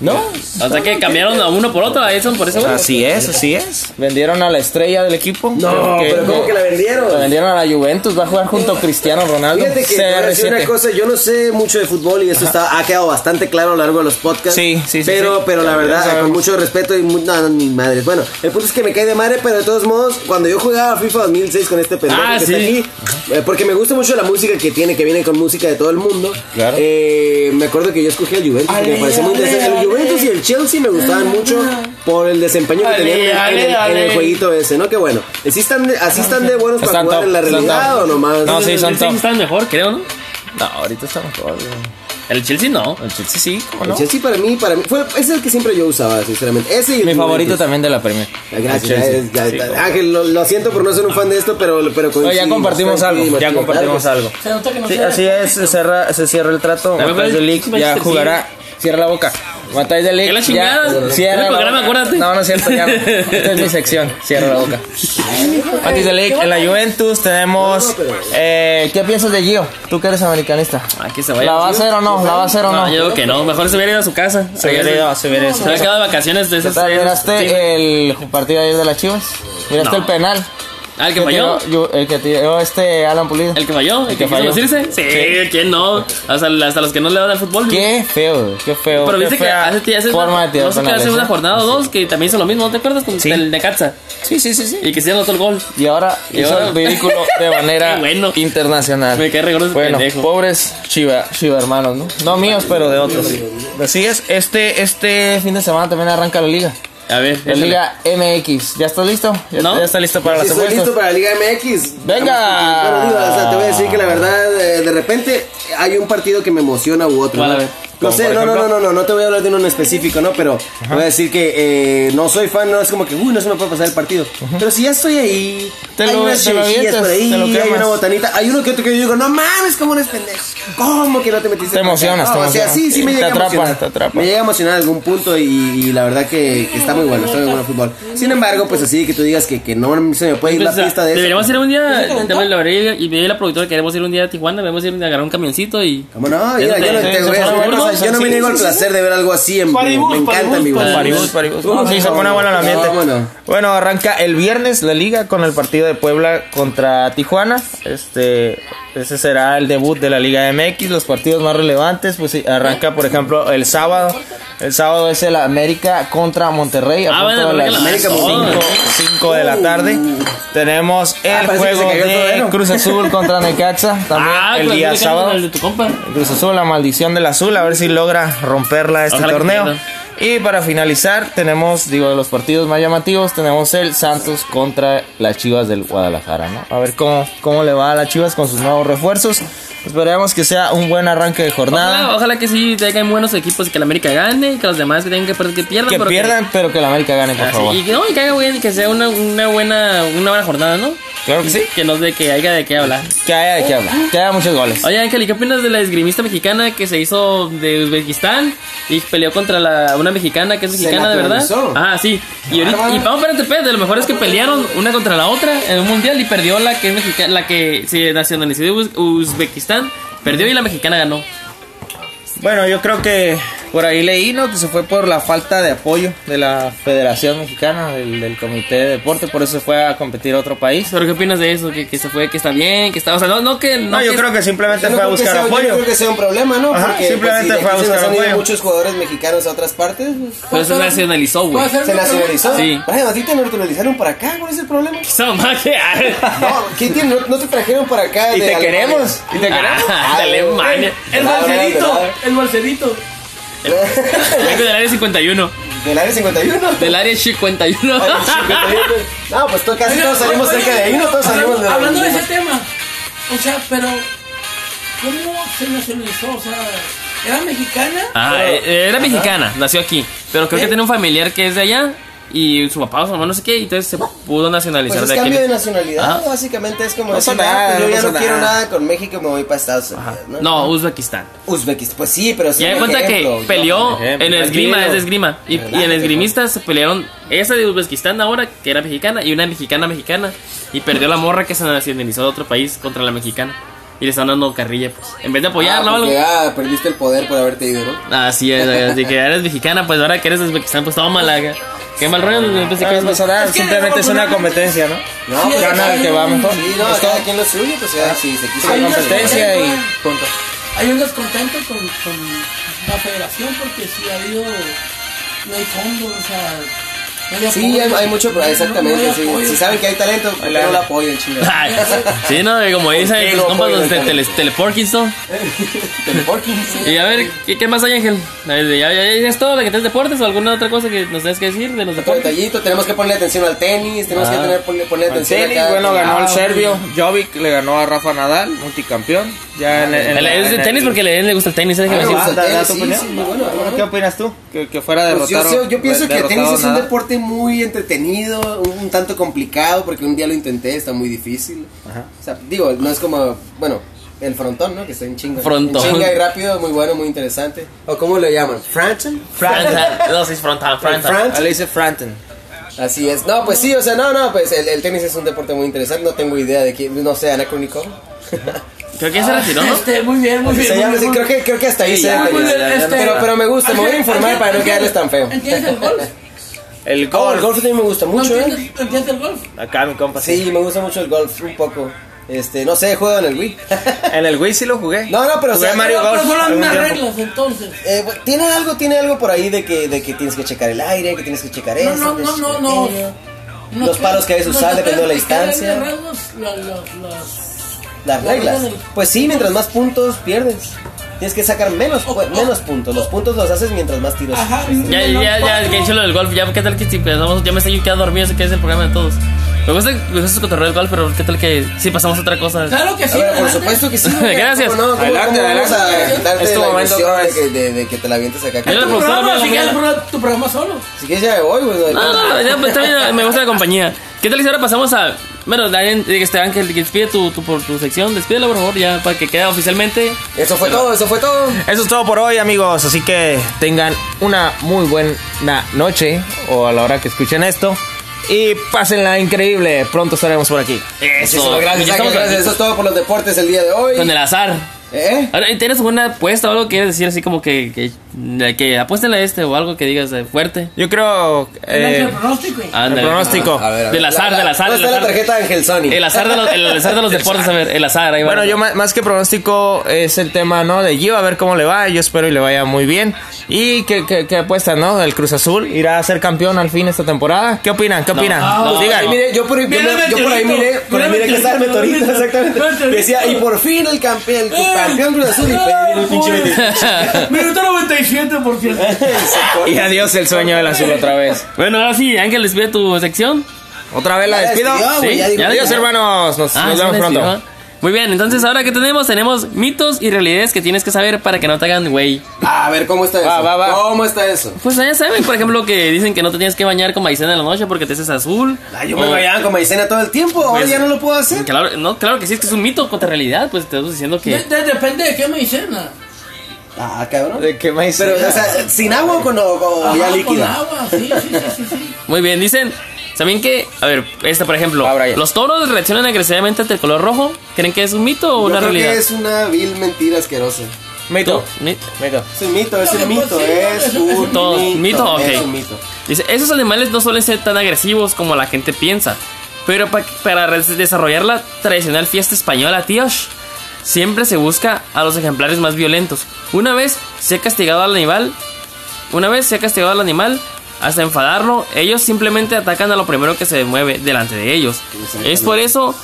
¿No? O sea que cambiaron a uno por otro a Edson por güey. Así es, así es. Vendieron a la estrella del equipo. No, pero ¿cómo que la vendieron? La vendieron a la Juventus, va a jugar junto a Cristiano Ronaldo. Fíjate que te voy a decir una CR7. cosa, yo no sé mucho de fútbol y esto está, ha quedado bastante claro a lo largo de los podcasts. Sí, sí, sí, Pero, sí. pero la verdad, con mucho respeto y mu- no, no, ni madre. Bueno, el punto es que me cae de madre, pero de todos modos, cuando yo jugaba FIFA 2006 con este pendejo Ah, que sí. está aquí, eh, porque me gusta mucho la música que tiene, que viene con música de todo el mundo. Claro. eh, me acuerdo que yo escogí al Juventus porque me parecía muy interesante. El Juventus y el Chelsea me gustaban mucho por el desempeño que Ale, tenían en, el- ale, en el, en el ale. jueguito ese, ¿no? Que bueno. ¿Así están de, así están de buenos para Están jugar top, en la están realidad o nomás? No, sí, el son top. está mejor, creo, ¿no? No, ahorita está mejor. güey. El Chelsea no. El Chelsea sí, ¿cómo El no? Chelsea para mí, para mí, fue, ese es el que siempre yo usaba, sinceramente. Ese y el Mi favorito también de la Premier. Ah, Gracias, El ya- ya- Sí, Ángel, lo, lo siento por no ser un fan de esto, pero, pero No, ya compartimos algo, ya compartimos claro algo. Se nota que no Sí, se- así es, se cierra, se cierra el trato. ver, Matthijs de Ligt ¿qué ya jugará. Cierra la boca. Matthijs de ¿Qué la chingada? cierra el la programa, boca. acuérdate. No, no es cierto, ya. Esta es mi sección. Cierra la boca. Matthijs de Ligt en la Juventus tenemos. Eh, ¿Qué piensas de Gio? Tú que eres americanista. Aquí se vaya. ¿La va a hacer o no? ¿La va a hacer o No, yo digo que no. Mejor se hubiera ido a su casa. Se hubiera ido, se hubiera ido. Se había quedado de vacaciones de esos- ¿Miraste el partido ayer de las Chivas? ¿Miraste el penal? Ah, el que falló. yo- el que tiró este Alan Pulido. El que falló. El que, falló. lucirse. Sí, ¿quién no? Hasta, hasta los que no le dan al fútbol. Qué feo, qué feo. Pero qué viste que hace, hace forma de tirar no sé hace una ¿eh? jornada o dos que también hizo lo mismo, ¿no te acuerdas? Con Sí. el Necaxa. Sí, sí, sí, sí. Y que se anotó el gol. Y ahora Y hizo ahora- el ridículo de manera internacional. Me cae Bueno, pendejo. pobres Chiva, Chiva hermanos, ¿no? No míos, pero de otros. Así es, este, este fin de semana también arranca la liga. A ver, La échale. Liga MX. ¿Ya estás listo? ¿Ya, No. ya está listo para Sí, las estoy listo para la Liga MX. Venga. Pero digo, o sea, te voy a decir que la verdad, eh, de repente hay un partido que me emociona u otro. ¿Cuál, ¿no? a ver? No sé, no, no, no, no, no, no te voy a hablar de uno en específico, ¿no? Pero te voy a decir que eh, no soy fan, no es como que, uy, no se me puede pasar el partido. Pero si ya estoy ahí, Te hay lo- unas te lo chevechillas avientas, por ahí, te lo hay una botanita, hay uno que otro que yo digo, no mames, ¿cómo eres pendejo? ¿Cómo que no te metiste? Te emocionas, No, te O sea, emocionas. sí, sí me Te llega a atrapa, emocionar. te atrapa. Me llega a emocionar en algún punto y, y la verdad que, que está muy bueno, está muy bueno el fútbol. Sin embargo, pues así que tú digas que, que no se me puede ir la Pues, pista de eso. Deberíamos ir un día, la verdad, y me la productora queremos ir un día a Tijuana, debemos ir a agarrar un camioncito y... ¿Cómo no? Te- yo no, te voy a una yo no me niego al sí. placer de ver algo así en vivo. Paribus, Me encanta en vivo. Paribus, paribus. No, sí, se pone bueno el ambiente. No, bueno. Bueno, arranca el viernes la liga con el partido de Puebla contra Tijuana. Este, ese será el debut de la Liga MX. Los partidos más relevantes, pues sí, arranca, por ejemplo, el sábado. El sábado es el América contra Monterrey a Ah, punto bueno, de las América, la América. 5 de la tarde. Tenemos el Ah, parece que juego el de. Cruz Azul contra Necaxa también Ah, el pues, día sábado. El de tu compa. Cruz Azul, la maldición del azul, a ver si logra romperla este Ojalá torneo. Y para finalizar, tenemos, digo, de los partidos más llamativos, tenemos el Santos contra las Chivas del Guadalajara, ¿no? A ver cómo, cómo le va a las Chivas con sus nuevos refuerzos. Esperemos que sea un buen arranque de jornada. Ojalá, ojalá que sí tengan buenos equipos y que la América gane y que los demás que tengan que perder que pierdan. que pero pierdan, pero que la América gane, por Ah, sí, y que no, y que haga que sea una, una buena una buena jornada, ¿no? Claro que sí. Que nos de que haya de qué hablar. Que haya de qué hablar. Que haya muchos goles. Oye, Ángel, ¿y qué opinas de la esgrimista mexicana que se hizo de Uzbekistán y peleó contra la, una mexicana que es mexicana de verdad? Ah, sí. Y, ahorita, y vamos, espérate, espérate, lo mejor es que pelearon una contra la otra en un mundial y perdió la que es mexicana, la que se nacionalizó de Uz- Perdió y la mexicana ganó. Bueno, yo creo que Por ahí leí, ¿no? Que se fue por la falta de apoyo de la Federación Mexicana, del, del Comité de Deporte, por eso se fue a competir a otro país. ¿Pero qué opinas de eso? Que, que se fue, que está bien, que está... O sea, no, no que... No, No, yo que- creo que simplemente Yo no fue a buscar sea- yo no apoyo. creo que sea un problema, ¿no? Ajá, Porque simplemente pues, si fue a buscar apoyo. muchos jugadores mexicanos a otras partes. pues, Pero se nacionalizó, güey. ¿Puedo hacer se nacionalizó. Sí. Brian, a ti te naturalizaron para acá, ¿cuál es el problema? Esa mamá que... No, ¿qué tiene? No, no te trajeron para acá. Y de te Alemania. queremos, y te queremos. Ah, de Alemania. El claro. el balserito. Vengo del área 51. Del área 51. Del área 51. Área 51. No, pues to- casi todos salimos cerca de ahí, no todos hablando- salimos de Hablando de ese tema, o sea, pero ¿cómo se nacionalizó? O sea, ¿era mexicana? Ah, eh, era mexicana, nació aquí. Pero creo que tiene un familiar que es de allá. Y su papá o su mamá, no sé qué. Y entonces se pudo nacionalizar Pues es de aquí. cambio de nacionalidad, Ajá. básicamente es como No decir, ah, nada, pues yo no ya no quiero nada. nada con México, me voy para Estados. Unidos. No, Uzbekistán. Uzbekistán, pues sí, pero sí. Ya cuenta ejemplo, que peleó ejemplo, en esgrima, tranquilo. es de esgrima. Y, y en esgrimistas se pelearon esa de Uzbekistán ahora, que era mexicana, y una mexicana mexicana. Y perdió la morra que se nacionalizó de otro país contra la mexicana. Y le están dando carrilla, pues. En vez de Ah, apoyarla o algo. ah, perdiste el poder por haberte ido, ¿no? Así es, así que eres mexicana, pues ahora que eres de Uzbekistán, pues tómala. Qué mal rollo, pues, pensé que No Es que simplemente es una competencia, ¿no? No, pues, Gana el que va mejor. Sí, no, Es todo. cada quien lo suyo, pues ya, si se quiso Hay una competencia y punto. Hay un descontento con, con la federación porque si ha habido. No hay fondos, o sea. No Sí, hay, hay mucho, No- no exactamente. hay sí. Si saben que hay talento, ¿por qué no lo apoyan, chingada? Ay, sí, no, como dicen los no compas los de tele, Teleporkinson. Y a ver, ¿qué, qué más hay, Ángel? ¿Ya, ya, ya es todo lo que tenés deportes o alguna otra cosa que nos tenés que decir de los Otro deportes? detallito, tenemos que ponerle atención al tenis, tenemos que Ah. tener, ponerle, atención tenis, acá. bueno, ganó el Ah, serbio. Jovic le ganó a Rafa Nadal, multicampeón. Ya en, en- El- Es de en- tenis porque le, le gusta el tenis, ¿eh? Ah, bueno. ¿Qué opinas tú? Que, que fuera Pues derrotado. yo pienso que el tenis es un deporte muy entretenido, un, un tanto complicado, porque un día lo intenté, está muy difícil. O sea, digo, no es como, bueno, el frontón, ¿no? Que está en chinga. Frontón. En chinga y rápido, muy bueno, muy interesante. ¿O cómo le llaman? ¿Franton? Frontal. No, sí, es frontal, frontal. Fran- Ah, le dice Franton. Así es. No, pues sí, o sea, no, no, pues el, el tenis es un deporte muy interesante. No tengo idea de quién, no sé, Anacrónico. Creo que ya se retiró, ¿no? Este, muy bien, muy bien. Se muy llama- bien, sí, muy creo, bien. que, creo que hasta ahí Sí, se ya, bien, este- pero, pero me gusta, me voy a informar para no quedarles tan feo. ¿Entiendes el golf? El Oh, golf. el golf también me gusta ¿No mucho, ¿eh? entiendes, ¿Entiendes el golf? Acá mi compa. Sí, me gusta mucho el golf, un poco. Este, no sé, juego en el Wii. En el Wii sí lo jugué. No, no, pero o Jugué sea, Mario Pero Golf. son las mismas reglas, entonces. Eh, bueno, tiene algo, tiene algo por ahí de que, de que tienes que checar el aire, que tienes que checar No, eso. no, no, no, no. No Los palos que debes usar dependiendo de la distancia. las- Las La reglas. Pues sí, mientras más puntos pierdes. Tienes que sacar menos, O- pu- o- menos puntos. Los puntos los haces mientras más tiros. Ajá. Ya, ya, ya, que chulo del golf. Ya, ¿qué tal que si empezamos? Ya me estoy quedando dormido, sé que es el programa de todos. Me gusta, me gusta su cotorreo del golf, pero ¿qué tal que si pasamos a otra cosa? Claro que sí. ver, por supuesto que sí. Gracias. ¿Cómo no? ¿Cómo- Adelante, cómo vamos adelante. a quitarte Es tu la momento de vez. que, de, de que te la avientes acá? Tu programa, si me- quieres tu programa solo. Si quieres ya me voy, güey. No, no, no, ya, pues, está bien, me gusta la compañía. ¿Qué tal si ahora pasamos a. Bueno, Daniel, este Ángel, que despide tu, tu, por tu sección, despídela por favor, ya para que quede oficialmente. Eso fue todo, eso fue todo. Eso es todo por hoy, amigos. Así que tengan una muy buena noche o a la hora que escuchen esto. Y pásenla increíble. Pronto estaremos por aquí. Eso, Muchísimas gracias, estamos gracias. Eso es todo por los deportes el día de hoy. con el azar. ¿Eh? Ahora, ¿tienes alguna apuesta o algo que quieres decir así como que, que, que apuéstenle a este o algo que digas eh, fuerte? Yo creo. ¿Tienes el Eh, pronóstico? Ándale. El pronóstico. A ver, a ver. Del azar, La- del azar, ¿Dónde del está la tarjeta de Ángel Sony? El azar de los, el azar de los deportes, a ver, el azar, ahí va. bueno, yo más que pronóstico es el tema, ¿no? De Gio, a ver cómo le va. Yo espero y le vaya muy bien. Y que, que, que apuestan, ¿no? El Cruz Azul irá a ser campeón al fin esta temporada. ¿Qué opinan? ¿Qué opinan? no, Pues digan. Ahí mire, yo por, yo, yo por ahí miré, por ahí miré que estaba el meteorito, exactamente. Decía, y por fin el campeón, Eh. Campeón Cruz Azul. Y viene un pinche meteorito. Minuto 97, por cierto. Y adiós el sueño del azul otra vez. Bueno, ahora sí, Ángel, despide tu sección. Otra vez la despido. Sí, ya digo, ya Adiós, ya. hermanos. Nos, Ah, nos vemos les pronto. Muy bien, entonces ahora que tenemos, tenemos mitos y realidades que tienes que saber para que no te hagan güey. A ver, ¿cómo está eso? Va, va, va. ¿Cómo está eso? Pues ya saben, por ejemplo, que dicen que no te tienes que bañar con maicena en la noche porque te haces azul. Ah, yo O- me bañaba con maicena todo el tiempo, ahora Pues- ya no lo puedo hacer. Claro, no, claro que sí, es que es un mito contra realidad, pues te estoy diciendo que... De- de- depende de qué medicina. Ah, cabrón. ¿De qué maíz? Pero, o sea, ¿sin agua o con, o- o Ajá, ya Con líquida? agua, sí, sí, sí, sí, sí. Muy bien, dicen... ¿Saben que, a ver, esta por ejemplo, Brian. los toros reaccionan agresivamente ante el color rojo? ¿Creen que es un mito o Yo una creo realidad? que es una vil mentira asquerosa. Mito. Mito. Es un mito, es un mito, es es un un Todo, mito. mito, ok. Es un mito. Dice, esos animales no suelen ser tan agresivos como la gente piensa, pero pa- para desarrollar la tradicional fiesta española, tíos, siempre se busca a los ejemplares más violentos. Una vez se ha castigado al animal, una vez se ha castigado al animal hasta enfadarlo, ellos simplemente atacan a lo primero que se mueve delante de ellos. Es por eso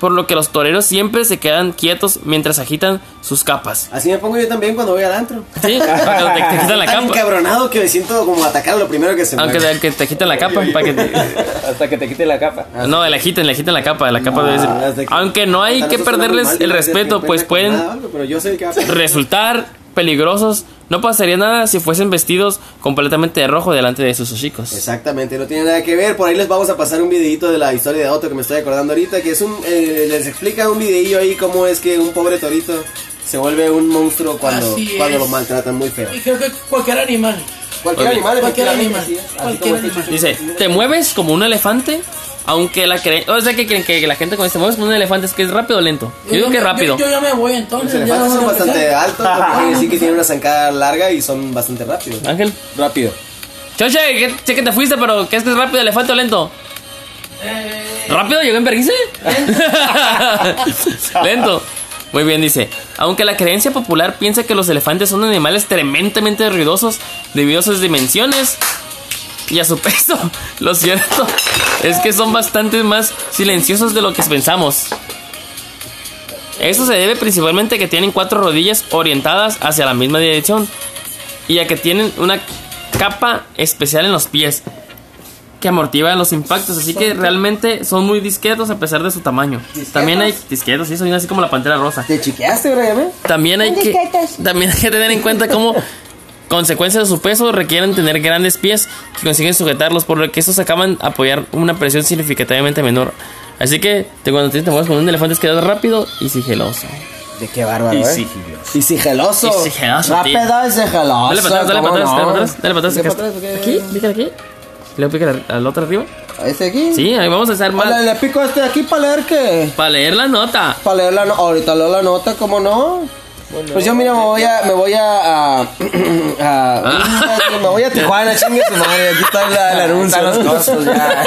por lo que los toreros siempre se quedan quietos mientras agitan sus capas. Así me pongo yo también cuando voy al antro. ¿Sí? Cuando te, te quitan la Tan capa. encabronado que me siento como atacar a lo primero que se Aunque mueve. te, que te quitan la capa para que te- Hasta que te quite la capa. No, le agiten, le agiten la capa, la capa debe Ah, ser. Aunque no hay que perderles el respeto, pues pueden Pero yo sé que resultar peligrosos. No pasaría nada si fuesen vestidos completamente de rojo delante de sus chicos. Exactamente, no tiene nada que ver. Por ahí les vamos a pasar un videito de la historia de Otto que me estoy acordando ahorita. Que es un. eh, les explica un videillo ahí cómo es que un pobre torito se vuelve un monstruo cuando, Así cuando es. lo maltratan muy feo. Y creo que cualquier animal. Cualquier animal, Cualquier animal, cualquier. Dice, ¿te mueves como un elefante? Aunque la creen... O sea, que creen que la gente cuando dice, ¿te mueves como un elefante? Es que es rápido o lento. Yo digo que me- rápido. Yo, yo ya me voy Los entonces. ya elefantes son bastante altos, porque quiere decir que tienen una zancada larga y son bastante rápidos. Ángel. Rápido. Choche, que, sé que te fuiste, pero ¿qué es que es rápido, elefante o lento? ¿Rápido? ¿Llegó en Berguise? lento. Muy bien, dice. Aunque la creencia popular piensa que los elefantes son animales tremendamente ruidosos debido a sus dimensiones y a su peso, lo cierto es que son bastante más silenciosos de lo que pensamos. Esto se debe principalmente a que tienen cuatro rodillas orientadas hacia la misma dirección y a que tienen una capa especial en los pies que amortigua los impactos, así que realmente son muy discretos a pesar de su tamaño. También hay disquetos, sí, son así como la pantera rosa. ¿Te chiqueaste, eh? También hay que también hay que tener en cuenta cómo consecuencia de su peso requieren tener grandes pies que consiguen sujetarlos, por lo que estos acaban de apoyar una presión significativamente menor. Así que te, cuando te mueves con un elefante es quedas rápido y sigiloso. De qué bárbaro, Y ¿eh? sigiloso. Y sigiloso. Y sigiloso. Rápido y sigiloso. Dale para atrás, dale ¿cómo para atrás, no? dale para atrás, dale para atrás. ¿Dale para atrás? Aquí, pícale aquí. Luego pícale al otro arriba. ¿A ¿Este aquí? Sí, ahí vamos a estar Hola, mal. le pico este de aquí para leer qué. Para leer la nota. Para leer la nota. Ahorita leo la nota, ¿cómo no? Pues yo mira, me voy a, me voy a, a, a- me voy a Tijuana, chingue su madre, aquí está la- el anuncio. Están los costos ya.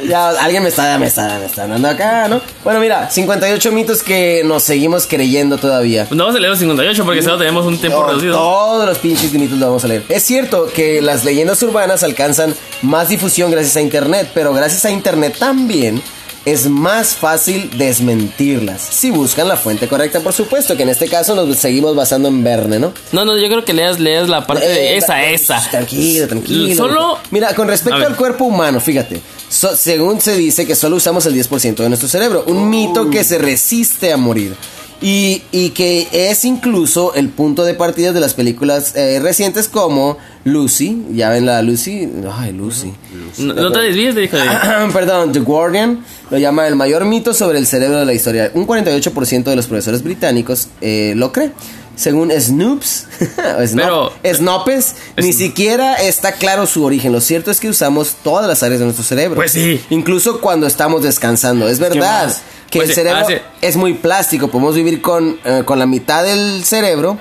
ya, alguien me está, me está, me está dando acá, ¿no? Bueno, mira, 58 mitos que nos seguimos creyendo todavía. Pues no vamos a leer los 58 porque solo tenemos un tiempo No, reducido. Todos los pinches mitos los vamos a leer. Es cierto que las leyendas urbanas alcanzan más difusión gracias a internet, pero gracias a internet también es más fácil desmentirlas. Si buscan la fuente correcta, por supuesto, que en este caso nos seguimos basando en Verne, ¿no? No, no, yo creo que leas, leas la parte de Eh, esa, esa. Tranquilo, tranquilo. Solo. Mira, con respecto al cuerpo humano, fíjate. so- según se dice que solo usamos el 10% de nuestro cerebro. Un mito que se resiste a morir. Y, y que es incluso el punto de partida de las películas eh, recientes como Lucy. Ya ven la Lucy. Ay, Lucy. No, no te desvíes de hijo de. Perdón, The Guardian lo llama el mayor mito sobre el cerebro de la historia. Un 48% de los profesores británicos eh, lo cree. Según Snoops, Snop- Pero- Snopes, ni siquiera está claro su origen. Lo cierto es que usamos todas las áreas de nuestro cerebro. Pues sí. Incluso cuando estamos descansando. Es verdad que Pues el sí, cerebro ah, sí. es muy plástico. Podemos vivir con, eh, con la mitad del cerebro.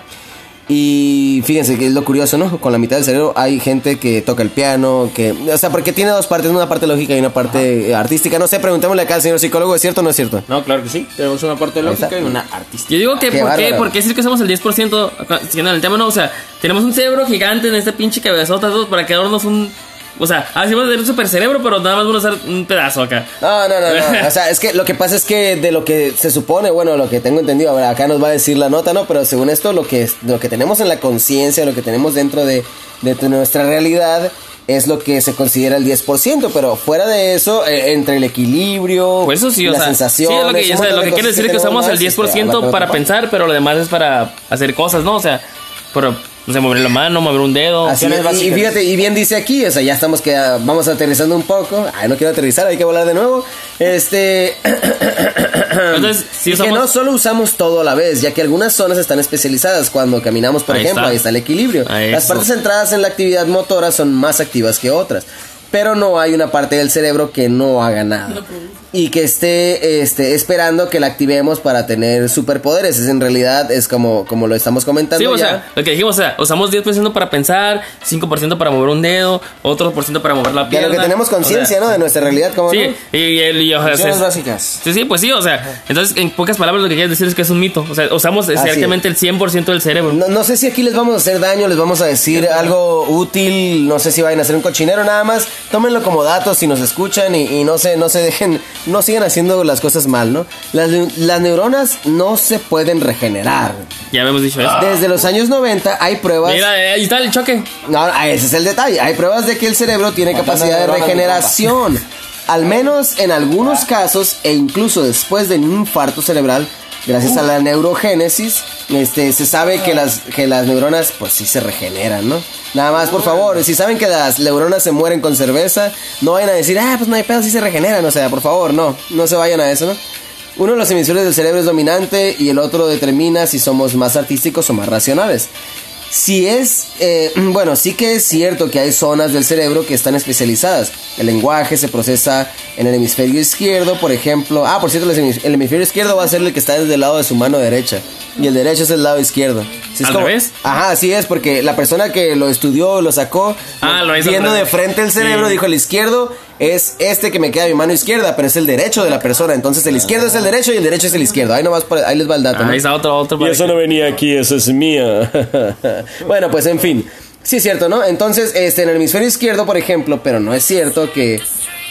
Y fíjense que es lo curioso, ¿no? Con la mitad del cerebro hay gente que toca el piano, que... O sea, porque tiene dos partes, una parte lógica y una parte eh, artística. No sé, preguntémosle acá al señor psicólogo, ¿es cierto o no es cierto? No, claro que sí. Tenemos una parte lógica y una artística. Yo digo que, Qué ¿por qué? bárbaro. ¿Por qué decir que somos el 10%? acá, Siguiendo el tema, no, o sea, tenemos un cerebro gigante en este pinche cabezota, todos para quedarnos un. O sea, así vamos a tener un super cerebro, pero nada más vamos a usar un pedazo acá. No, no, no, no. O sea, es que lo que pasa es que de lo que se supone, bueno, lo que tengo entendido, a ver, acá nos va a decir la nota, ¿no? Pero según esto, lo que, es- lo que tenemos en la conciencia, lo que tenemos dentro de, nuestra realidad, es lo que se considera el 10%, pero fuera de eso, eh, entre el equilibrio, Pues eso sí, o la sea, sensación, sí, es lo que, o sea, lo que quiere decir que usamos el 10% para pensar, pero lo demás es para hacer cosas, ¿no? O sea, para, no sé, mover la mano, mover un dedo. Así es, y, fíjate, y bien dice aquí, o sea, ya estamos que ah, vamos aterrizando un poco. Ay, no quiero aterrizar, hay que volar de nuevo. Este. Entonces, si y que usamos- no solo usamos todo a la vez, ya que algunas zonas están especializadas. Cuando caminamos, por Ahí ejemplo, está. ahí está el equilibrio. Ahí Las eso. partes centradas en la actividad motora son más activas que otras. Pero no hay una parte del cerebro que no haga nada. Y que esté este, esperando que la activemos para tener superpoderes. Es, en realidad es como, como lo estamos comentando. Sí, o ya. sea, lo que dijimos, o sea, usamos 10% para pensar, 5% para mover un dedo, otro por ciento para mover la de pierna. lo que tenemos conciencia, O sea, ¿no? De nuestra realidad, como Sí, y, el, y, o sea, es- básicas. Sí, sí, pues sí, o sea, entonces en pocas palabras lo que quieres decir es que es un mito. O sea, usamos exactamente el 100% del cerebro. No, no sé si aquí les vamos a hacer daño, les vamos a decir algo útil, no sé si vayan a hacer un cochinero nada más. Tómenlo como datos si nos escuchan y, y no se, no se dejen, no sigan haciendo las cosas mal, ¿no? Las, las neuronas no se pueden regenerar. Ya habíamos dicho eso. Desde los años 90 hay pruebas. Mira, eh, ahí está el choque. No, ah, ese es el detalle. Hay pruebas de que el cerebro tiene capacidad de regeneración. Al menos en algunos casos, e incluso después de un infarto cerebral, gracias a la neurogénesis, este, se sabe que las, que las neuronas, pues sí se regeneran, ¿no? Nada más, por favor, si saben que las neuronas se mueren con cerveza, no vayan a decir, ah, pues no hay pedo, sí se regeneran. O sea, por favor, no, no se vayan a eso, ¿no? Uno de los hemisferios del cerebro es dominante y el otro determina si somos más artísticos o más racionales. Si es, eh, bueno, sí que es cierto que hay zonas del cerebro que están especializadas. El lenguaje se procesa en el hemisferio izquierdo, por ejemplo. Ah, por cierto, el hemis- el hemisferio izquierdo va a ser el que está desde el lado de su mano derecha. Y el derecho es el lado izquierdo. Sí, es ¿Al revés? Ajá, así es, porque la persona que lo estudió, lo sacó, Ah, lo viendo de frente el cerebro, Sí. dijo el izquierdo es este que me queda a mi mano izquierda, pero es el derecho de la persona. Entonces el izquierdo es el derecho y el derecho es el izquierdo. Ahí nomás, por- ahí les va el dato. ¿no? Ahí está otro, otro. para que- venía aquí, eso es mía. bueno, pues en fin. Sí es cierto, ¿no? Entonces, este, en el hemisferio izquierdo, por ejemplo, pero no es cierto que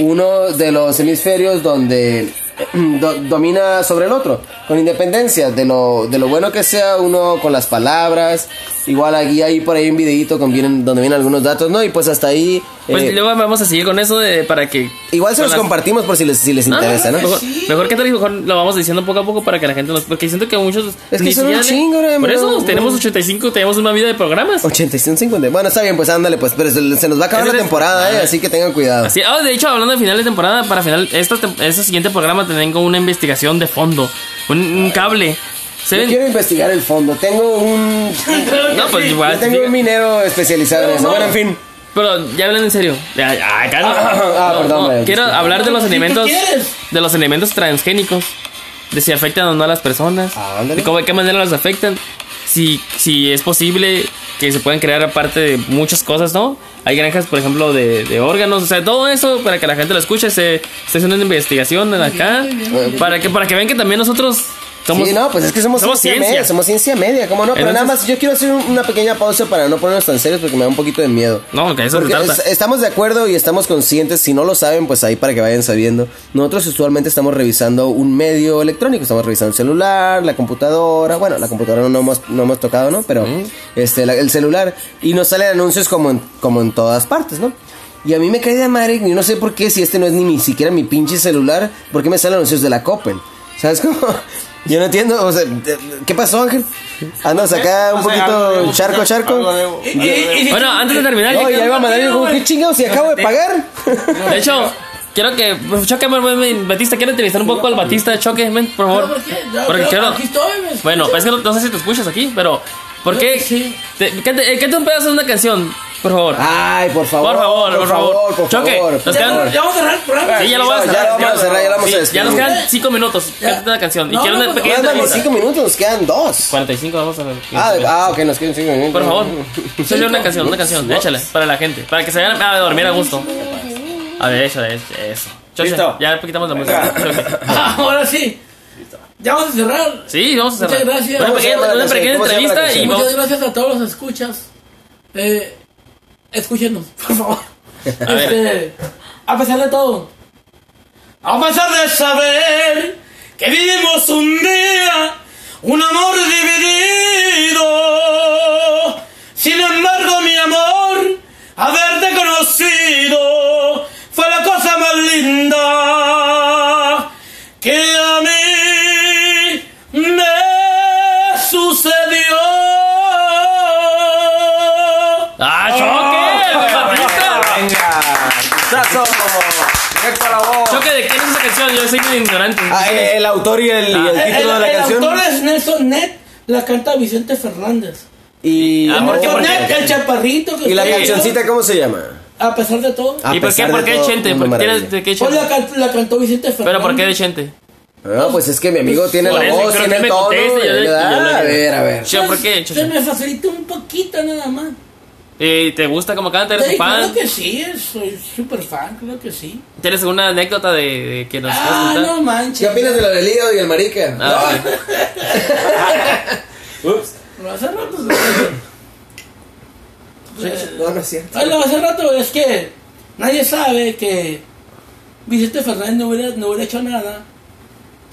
uno de los hemisferios donde do- domina sobre el otro, con independencia de lo, de lo bueno que sea uno con las palabras. Igual aquí hay por ahí un videito con vienen, donde vienen algunos datos, ¿no? Y pues hasta ahí... Pues eh, luego vamos a seguir con eso de, para que. igual se los las- compartimos por si les, si les no, interesa, ¿no? Mejor, mejor que tal, mejor lo vamos diciendo poco a poco para que la gente nos. Porque siento que muchos. Es que son un chingo, ¿no? Por eso No, tenemos no. 85, tenemos una vida de programas. 85, 50. Bueno, está bien, pues ándale, pues, pero se, se nos va a acabar la es- temporada, ¿eh? Así que tengan cuidado. Así, ah, de hecho, hablando de final de temporada, para final, esta, este siguiente programa tengo una investigación de fondo, un, un cable. ¿Se Yo ven? quiero investigar el fondo. Tengo un. No, pues Yo igual. tengo diga- un minero especializado en eso. Bueno, en fin. Pero ya hablan en serio. Ya, ya, acá no. Ah, No, perdón, no. Quiero hablar de los ¿Y qué elementos. quieres? De los elementos transgénicos. De si afectan o no a las personas. Ah, de cómo, de qué manera los afectan. Si, si es posible que se puedan crear aparte de muchas cosas, ¿no? Hay granjas, por ejemplo, de, de órganos, o sea, todo eso para que la gente lo escuche. Se está haciendo una investigación acá. Para que, para que vean que también nosotros somos. sí, no, pues es que somos, somos ciencia, ciencia. media. Somos ciencia media, ¿cómo no? Pero nada más, yo quiero hacer un- una pequeña pausa para no ponernos tan serios porque me da un poquito de miedo. No, que eso se Porque trata. es- estamos de acuerdo y estamos conscientes. Si no lo saben, pues ahí para que vayan sabiendo. Nosotros usualmente estamos revisando un medio electrónico. Estamos revisando el celular, la computadora. Bueno, la computadora no hemos, no hemos tocado, ¿no? Pero este, la- el celular. Y nos salen anuncios como en, como en todas partes, ¿no? Y a mí me cae de madre, y no sé por qué, si este no es ni, ni siquiera mi pinche celular, ¿por qué me salen anuncios de la Coppel? ¿Sabes cómo? Yo no entiendo, o sea, ¿qué pasó, Ángel? Andas acá un poquito charco, charco. Bueno, antes de terminar, No, ya iba a mandar yo como, ¿qué chingados? Si acabo de pagar. De hecho, quiero que. pues, Choque, Batista, quiero entrevistar un poco al Batista. Choque, ven, por favor. ¿Pero por qué? Porque quiero. Bueno, pues es que no, no sé si te escuchas aquí, pero. ¿Por qué? Sí. Te, cante, eh, cante un pedazo de una canción, por favor. Ay, por favor. Por favor, por favor. por Choque, favor, nos por Ya, quedan- favor. ya vamos a cerrar el programa. Sí, ya lo voy a ya cerrar. lo vamos a cerrar, ya lo vamos a despedir. ya nos quedan 5 minutos. Canta una canción. Y No, quiero no, una no, pequeña No, dame entrevista. cinco minutos, nos quedan dos. 45, vamos a ver. Ah, ah, ok, nos quedan cinco minutos. Por favor, échale una canción, una canción, échale, para la gente, para que se vayan a dormir a gusto. A ver, eso, eso. Choche, Listo. Ya quitamos la música. Ah, Ahora sí. Ya vamos a cerrar. Sí, vamos a cerrar. Muchas gracias. Una ¿Cómo se pequeña, entrevista y canción? vamos. Muchas gracias a todos los escuchas. Eh, escúchenos, por favor. A ver. Este, a pesar de todo. A pesar de saber que vivimos un día, un amor dividido. Sin embargo, mi amor, haberte conocido autor y el, y el Ah, título de la el canción. autor es Nelson Net, la canta Vicente Fernández. Y, Ah, ¿por qué? Nelson ¿Por qué? Net, el chaparrito. que y la cancioncita, ¿cómo se llama? A pesar de todo. ¿Y por qué, por qué todo, Chente? ¿Por qué de qué Pues la, Chente? can- la cantó Vicente Fernández. Pero ¿por qué de Chente? No, pues es que mi amigo tiene Por la voz, tiene el tono. A ver, a ver. ¿por qué? Se me facilita un poquito nada más. ¿Y te gusta cómo canta? ¿Eres Sí, un fan? claro que sí, soy súper fan, claro que sí. ¿Tienes alguna anécdota de, de que nos Ah, no manches. ¿Qué opinas de lo del lío y el marica? Ah, Ups. No, hace rato. No, no es cierto. No, hace rato es que nadie sabe que Vicente Fernández no hubiera, no hubiera hecho nada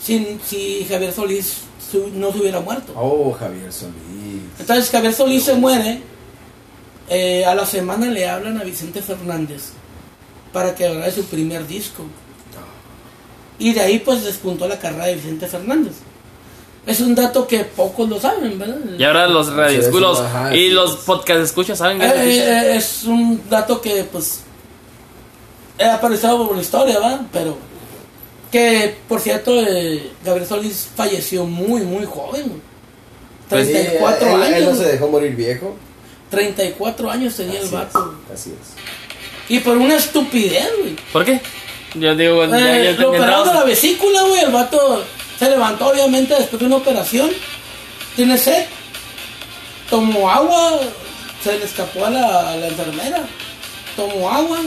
sin, si Javier Solís su- no se hubiera muerto. Oh, Javier Solís. Entonces Javier Solís se muere, eh, a la semana le hablan a Vicente Fernández para que haga su primer disco. Y de ahí pues despuntó la carrera de Vicente Fernández. Es un dato que pocos lo saben, ¿verdad? Y ahora los radioesculos Sí, y sí. los podcast escuchas saben Eh, que eh, es un dato que pues he aparecido por la historia, ¿va? Pero que por cierto eh, Gabriel Solís falleció muy muy joven. güey. Pues sí, 34 él, años. él no se dejó morir viejo. 34 años tenía el vato. es, Así es. Y por una estupidez, güey. ¿Por qué? Yo digo, ya, ya Eh, lo operaron de la vesícula, güey. El vato se levantó, obviamente, después de una operación. Tiene sed. Tomó agua. Se le escapó a la, a la enfermera. Tomó agua.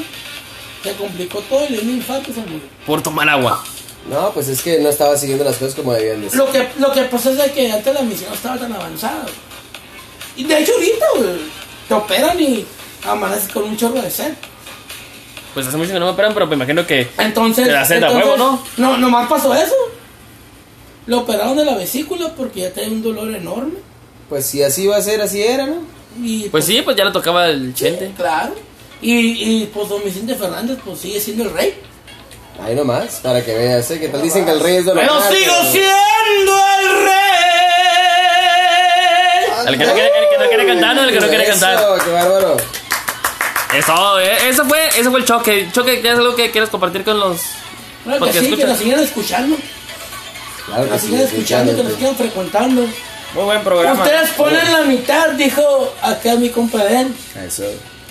Se complicó todo y le dio un infarto y se murió. por tomar agua. No, pues es que no estaba siguiendo las cosas como debían de ser. Lo que, lo que pasa es que antes la misión no estaba tan avanzada. güey. Y de hecho, ahorita, güey, te operan y amaneces con un chorro de sed. Pues hace mucho que no me operan, pero me imagino que Entonces, Te da sed a huevo, ¿no? No, nomás pasó eso. Lo operaron de la vesícula porque ya tenía un dolor enorme. Pues si así iba a ser, así era, ¿no? Y, pues sí, pues ya le tocaba el sí, chente. claro. Y, y pues don Vicente Fernández pues sigue siendo el rey. Ahí nomás, para que veas, ¿eh? Que tal dicen que el rey es don Pero sigo siendo el rey. El que no quiere, que no quiere cantar, no, el que no quiere cantar. Eso, qué bárbaro. Eso, eh, eso fue, eso fue el choque. Choque, ¿qué es algo que quieres compartir con los Claro que Porque sí, que nos sigan escuchando. Claro Que que nos sigan escuchando, que nos sigan frecuentando. Muy buen programa. Ustedes ponen la mitad, dijo acá mi compa Ben, Eso.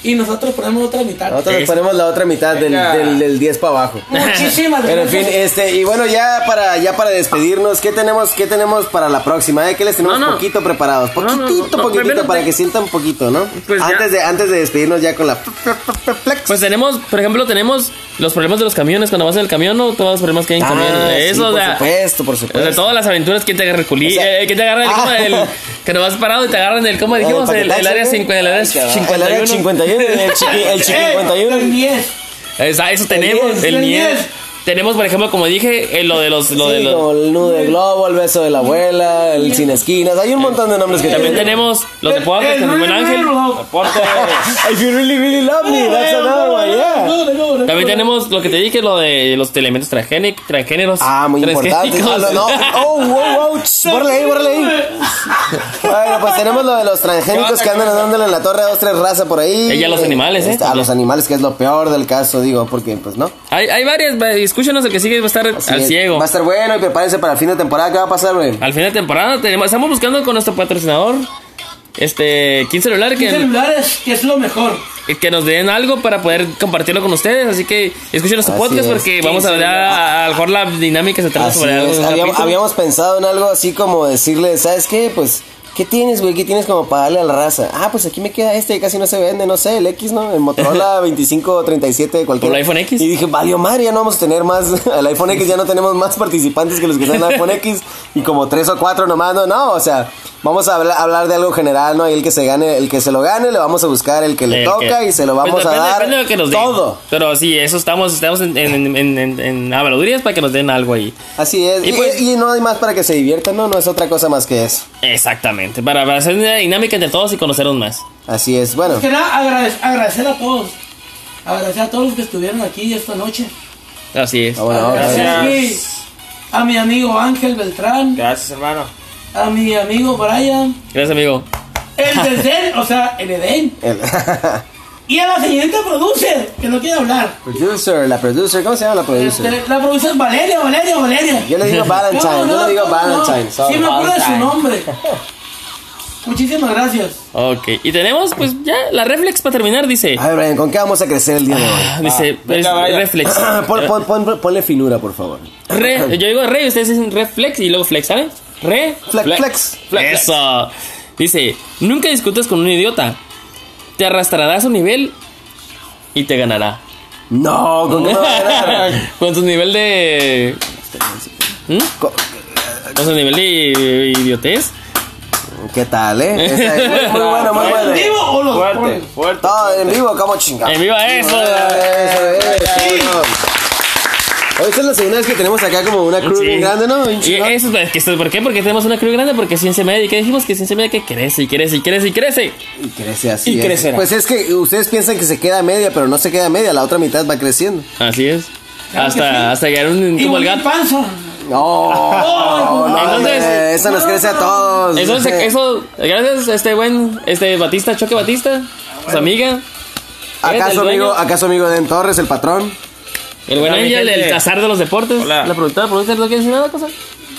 Y nosotros ponemos otra mitad. Nosotros le ponemos la otra mitad del, del, del 10 para abajo. Muchísimas Pero en fin, gracias. este, y bueno, ya para, ya para despedirnos, ¿qué tenemos, qué tenemos para la próxima? ¿Eh? ¿Qué les tenemos No, no. poquito preparados? No, no, no, Poquitito, no, poquitito, para te- que sientan poquito, ¿no? Pues ya. antes, de, antes de despedirnos ya con la... Pues tenemos, por ejemplo, tenemos los problemas de los camiones. Cuando vas en el camión, no todos los problemas que hay en camiones. Ah, Eso, sí, o por sea, supuesto, por o sea, supuesto. todas las aventuras, ¿quién te agarra el culí? O sea, eh, ¿Quién te agarra el, ah. el- que nos vas parado y te agarran el, ¿cómo dijimos? El área paquetazo, 50, el área ¿qué? El área 51. 51, el chiqui, el chiqui Eh, 51. el 10. Esa- eso tenemos, el el Nies. Nies. Tenemos, por ejemplo, como dije, eh, lo de los... Lo de Sí, los como el nudo de globo, el beso de la abuela, el sin esquinas. Hay un montón de nombres que también tenemos los deportes El- con el buen el- ángel. Deporte. If you really, really love me, that's another one, yeah. También tenemos lo que te dije, lo de los elementos transgéneros. Ah, muy importante. Ah, no, no. Oh, wow, wow. Bórrale ahí, bórrale ahí. Bueno, pues tenemos lo de los transgénicos que andan dándole en la torre a dos, tres razas por ahí. Y a los animales, ¿eh? A los animales, que es lo peor del caso, digo, porque pues no. Hay, hay varias, va, escúchanos, el que sigue va a estar Así al es. ciego. Va a estar bueno y prepárense para el fin de temporada. ¿Qué va a pasar, güey? Al fin de temporada tenemos, estamos buscando con nuestro patrocinador, este, 15 celular, ¿Qué que, celulares? que es lo mejor? que nos den algo para poder compartirlo con ustedes. Así que escuchen nuestro podcast es. porque vamos a ver a, a lo mejor la dinámica se trata Así sobre algo. es. Habíamos, habíamos pensado en algo así como decirle, ¿sabes qué? Pues, ¿qué tienes, güey? ¿Qué tienes como para darle a la raza? Ah, pues aquí me queda este, casi no se vende, no sé, el X, ¿no? El Motorola 2537, cualquier. ¿Por el iPhone X? Y dije, valió madre, ya no vamos a tener más, el iPhone X ya no tenemos más participantes que los que están en el iPhone X, y como tres o cuatro nomás, no, no, o sea, vamos a hablar, hablar de algo general, ¿no? Y el que se gane, el que se lo gane, le vamos a buscar el que le El toca que- y se lo Pues vamos depende- a dar depende de lo que nos den. todo. Pero sí, eso estamos, estamos en, en, en, en, en habladurías para que nos den algo ahí. Así es, Y y, pues- y no hay más para que se diviertan, ¿no? No es otra cosa más que eso. Exactamente, para, para hacer una dinámica entre todos y conocernos más. Así es, bueno. Que nada, agrade- agradecer a todos. Agradecer a todos los que estuvieron aquí esta noche. Así es. Ah, bueno, gracias. a mi amigo Ángel Beltrán, Gracias, hermano. A mi amigo Brian, Gracias, amigo. el Desdén, o sea, el Edén, El y a la señorita producer, que no quiere hablar. producer, la producer, ¿cómo se llama la producer? Este, la producer Valeria, Valeria, Valeria. Yo le digo Valentine, No, yo no, le digo no. Valentine. Sí me acuerdo de su nombre. Muchísimas gracias. Ok, y tenemos pues ya la reflex para terminar, dice. A ver, Brian, ¿con qué vamos a crecer el día de hoy? Dice, venga, es reflex. Pon- pon- pon- ponle finura, por favor. Re, yo digo re, ustedes dicen reflex y luego flex, ¿saben? Re, Flex, flex. Eso. Dice, nunca discutas con un idiota. Te arrastrará a su nivel y te ganará. No, ¿con qué con su nivel de... ¿Mm? Co- Con su nivel de idiotez. ¿Qué tal, eh? Es muy, muy bueno, muy ¿En bueno. vivo o lo Fuerte, fuerte. Todo en vivo, como chingado. En vivo eso. Eso es, vámonos. Hoy esta es la segunda vez que tenemos acá como una cruz Sí. bien grande, ¿no? Y eso es que esto- ¿Por qué? Porque tenemos una cruz grande, porque ciencia media. ¿Y qué dijimos? Que ciencia media que crece y crece y crece y crece. Y crece así. Y es. crecerá. Pues es que ustedes piensan que se queda media, pero no se queda media, la otra mitad va creciendo. Así es. Claro que sí. hasta, hasta llegar un Y como el gato. Panzo. No, no, Entonces- hombre, eso nos crece a todos. Eso, eso, gracias a este buen, este Batista, Choque Batista, su amiga. ¿Acaso amigo, acaso amigo de Torres, el patrón? El buen Ángel, el azar de los deportes. Hola. La productora, productora, ¿no quieres decir nada, cosa?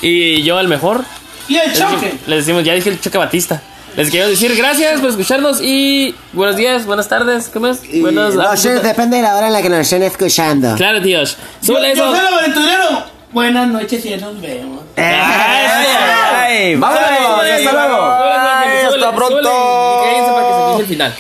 Y yo, el mejor. Y el Les, choque. les decimos, ya dije el Choque Batista. Les quiero decir gracias por escucharnos y buenos días, buenas tardes, ¿qué más? Y Buenas no depende de la hora en la que nos estén escuchando. Claro, tíos. Yo, Súbele yo soy el aventurero. Buenas noches y ya nos vemos. Ay, Vámonos, hasta luego. Súbele, súbele, hasta súbele, pronto. Y cállense para que se el final.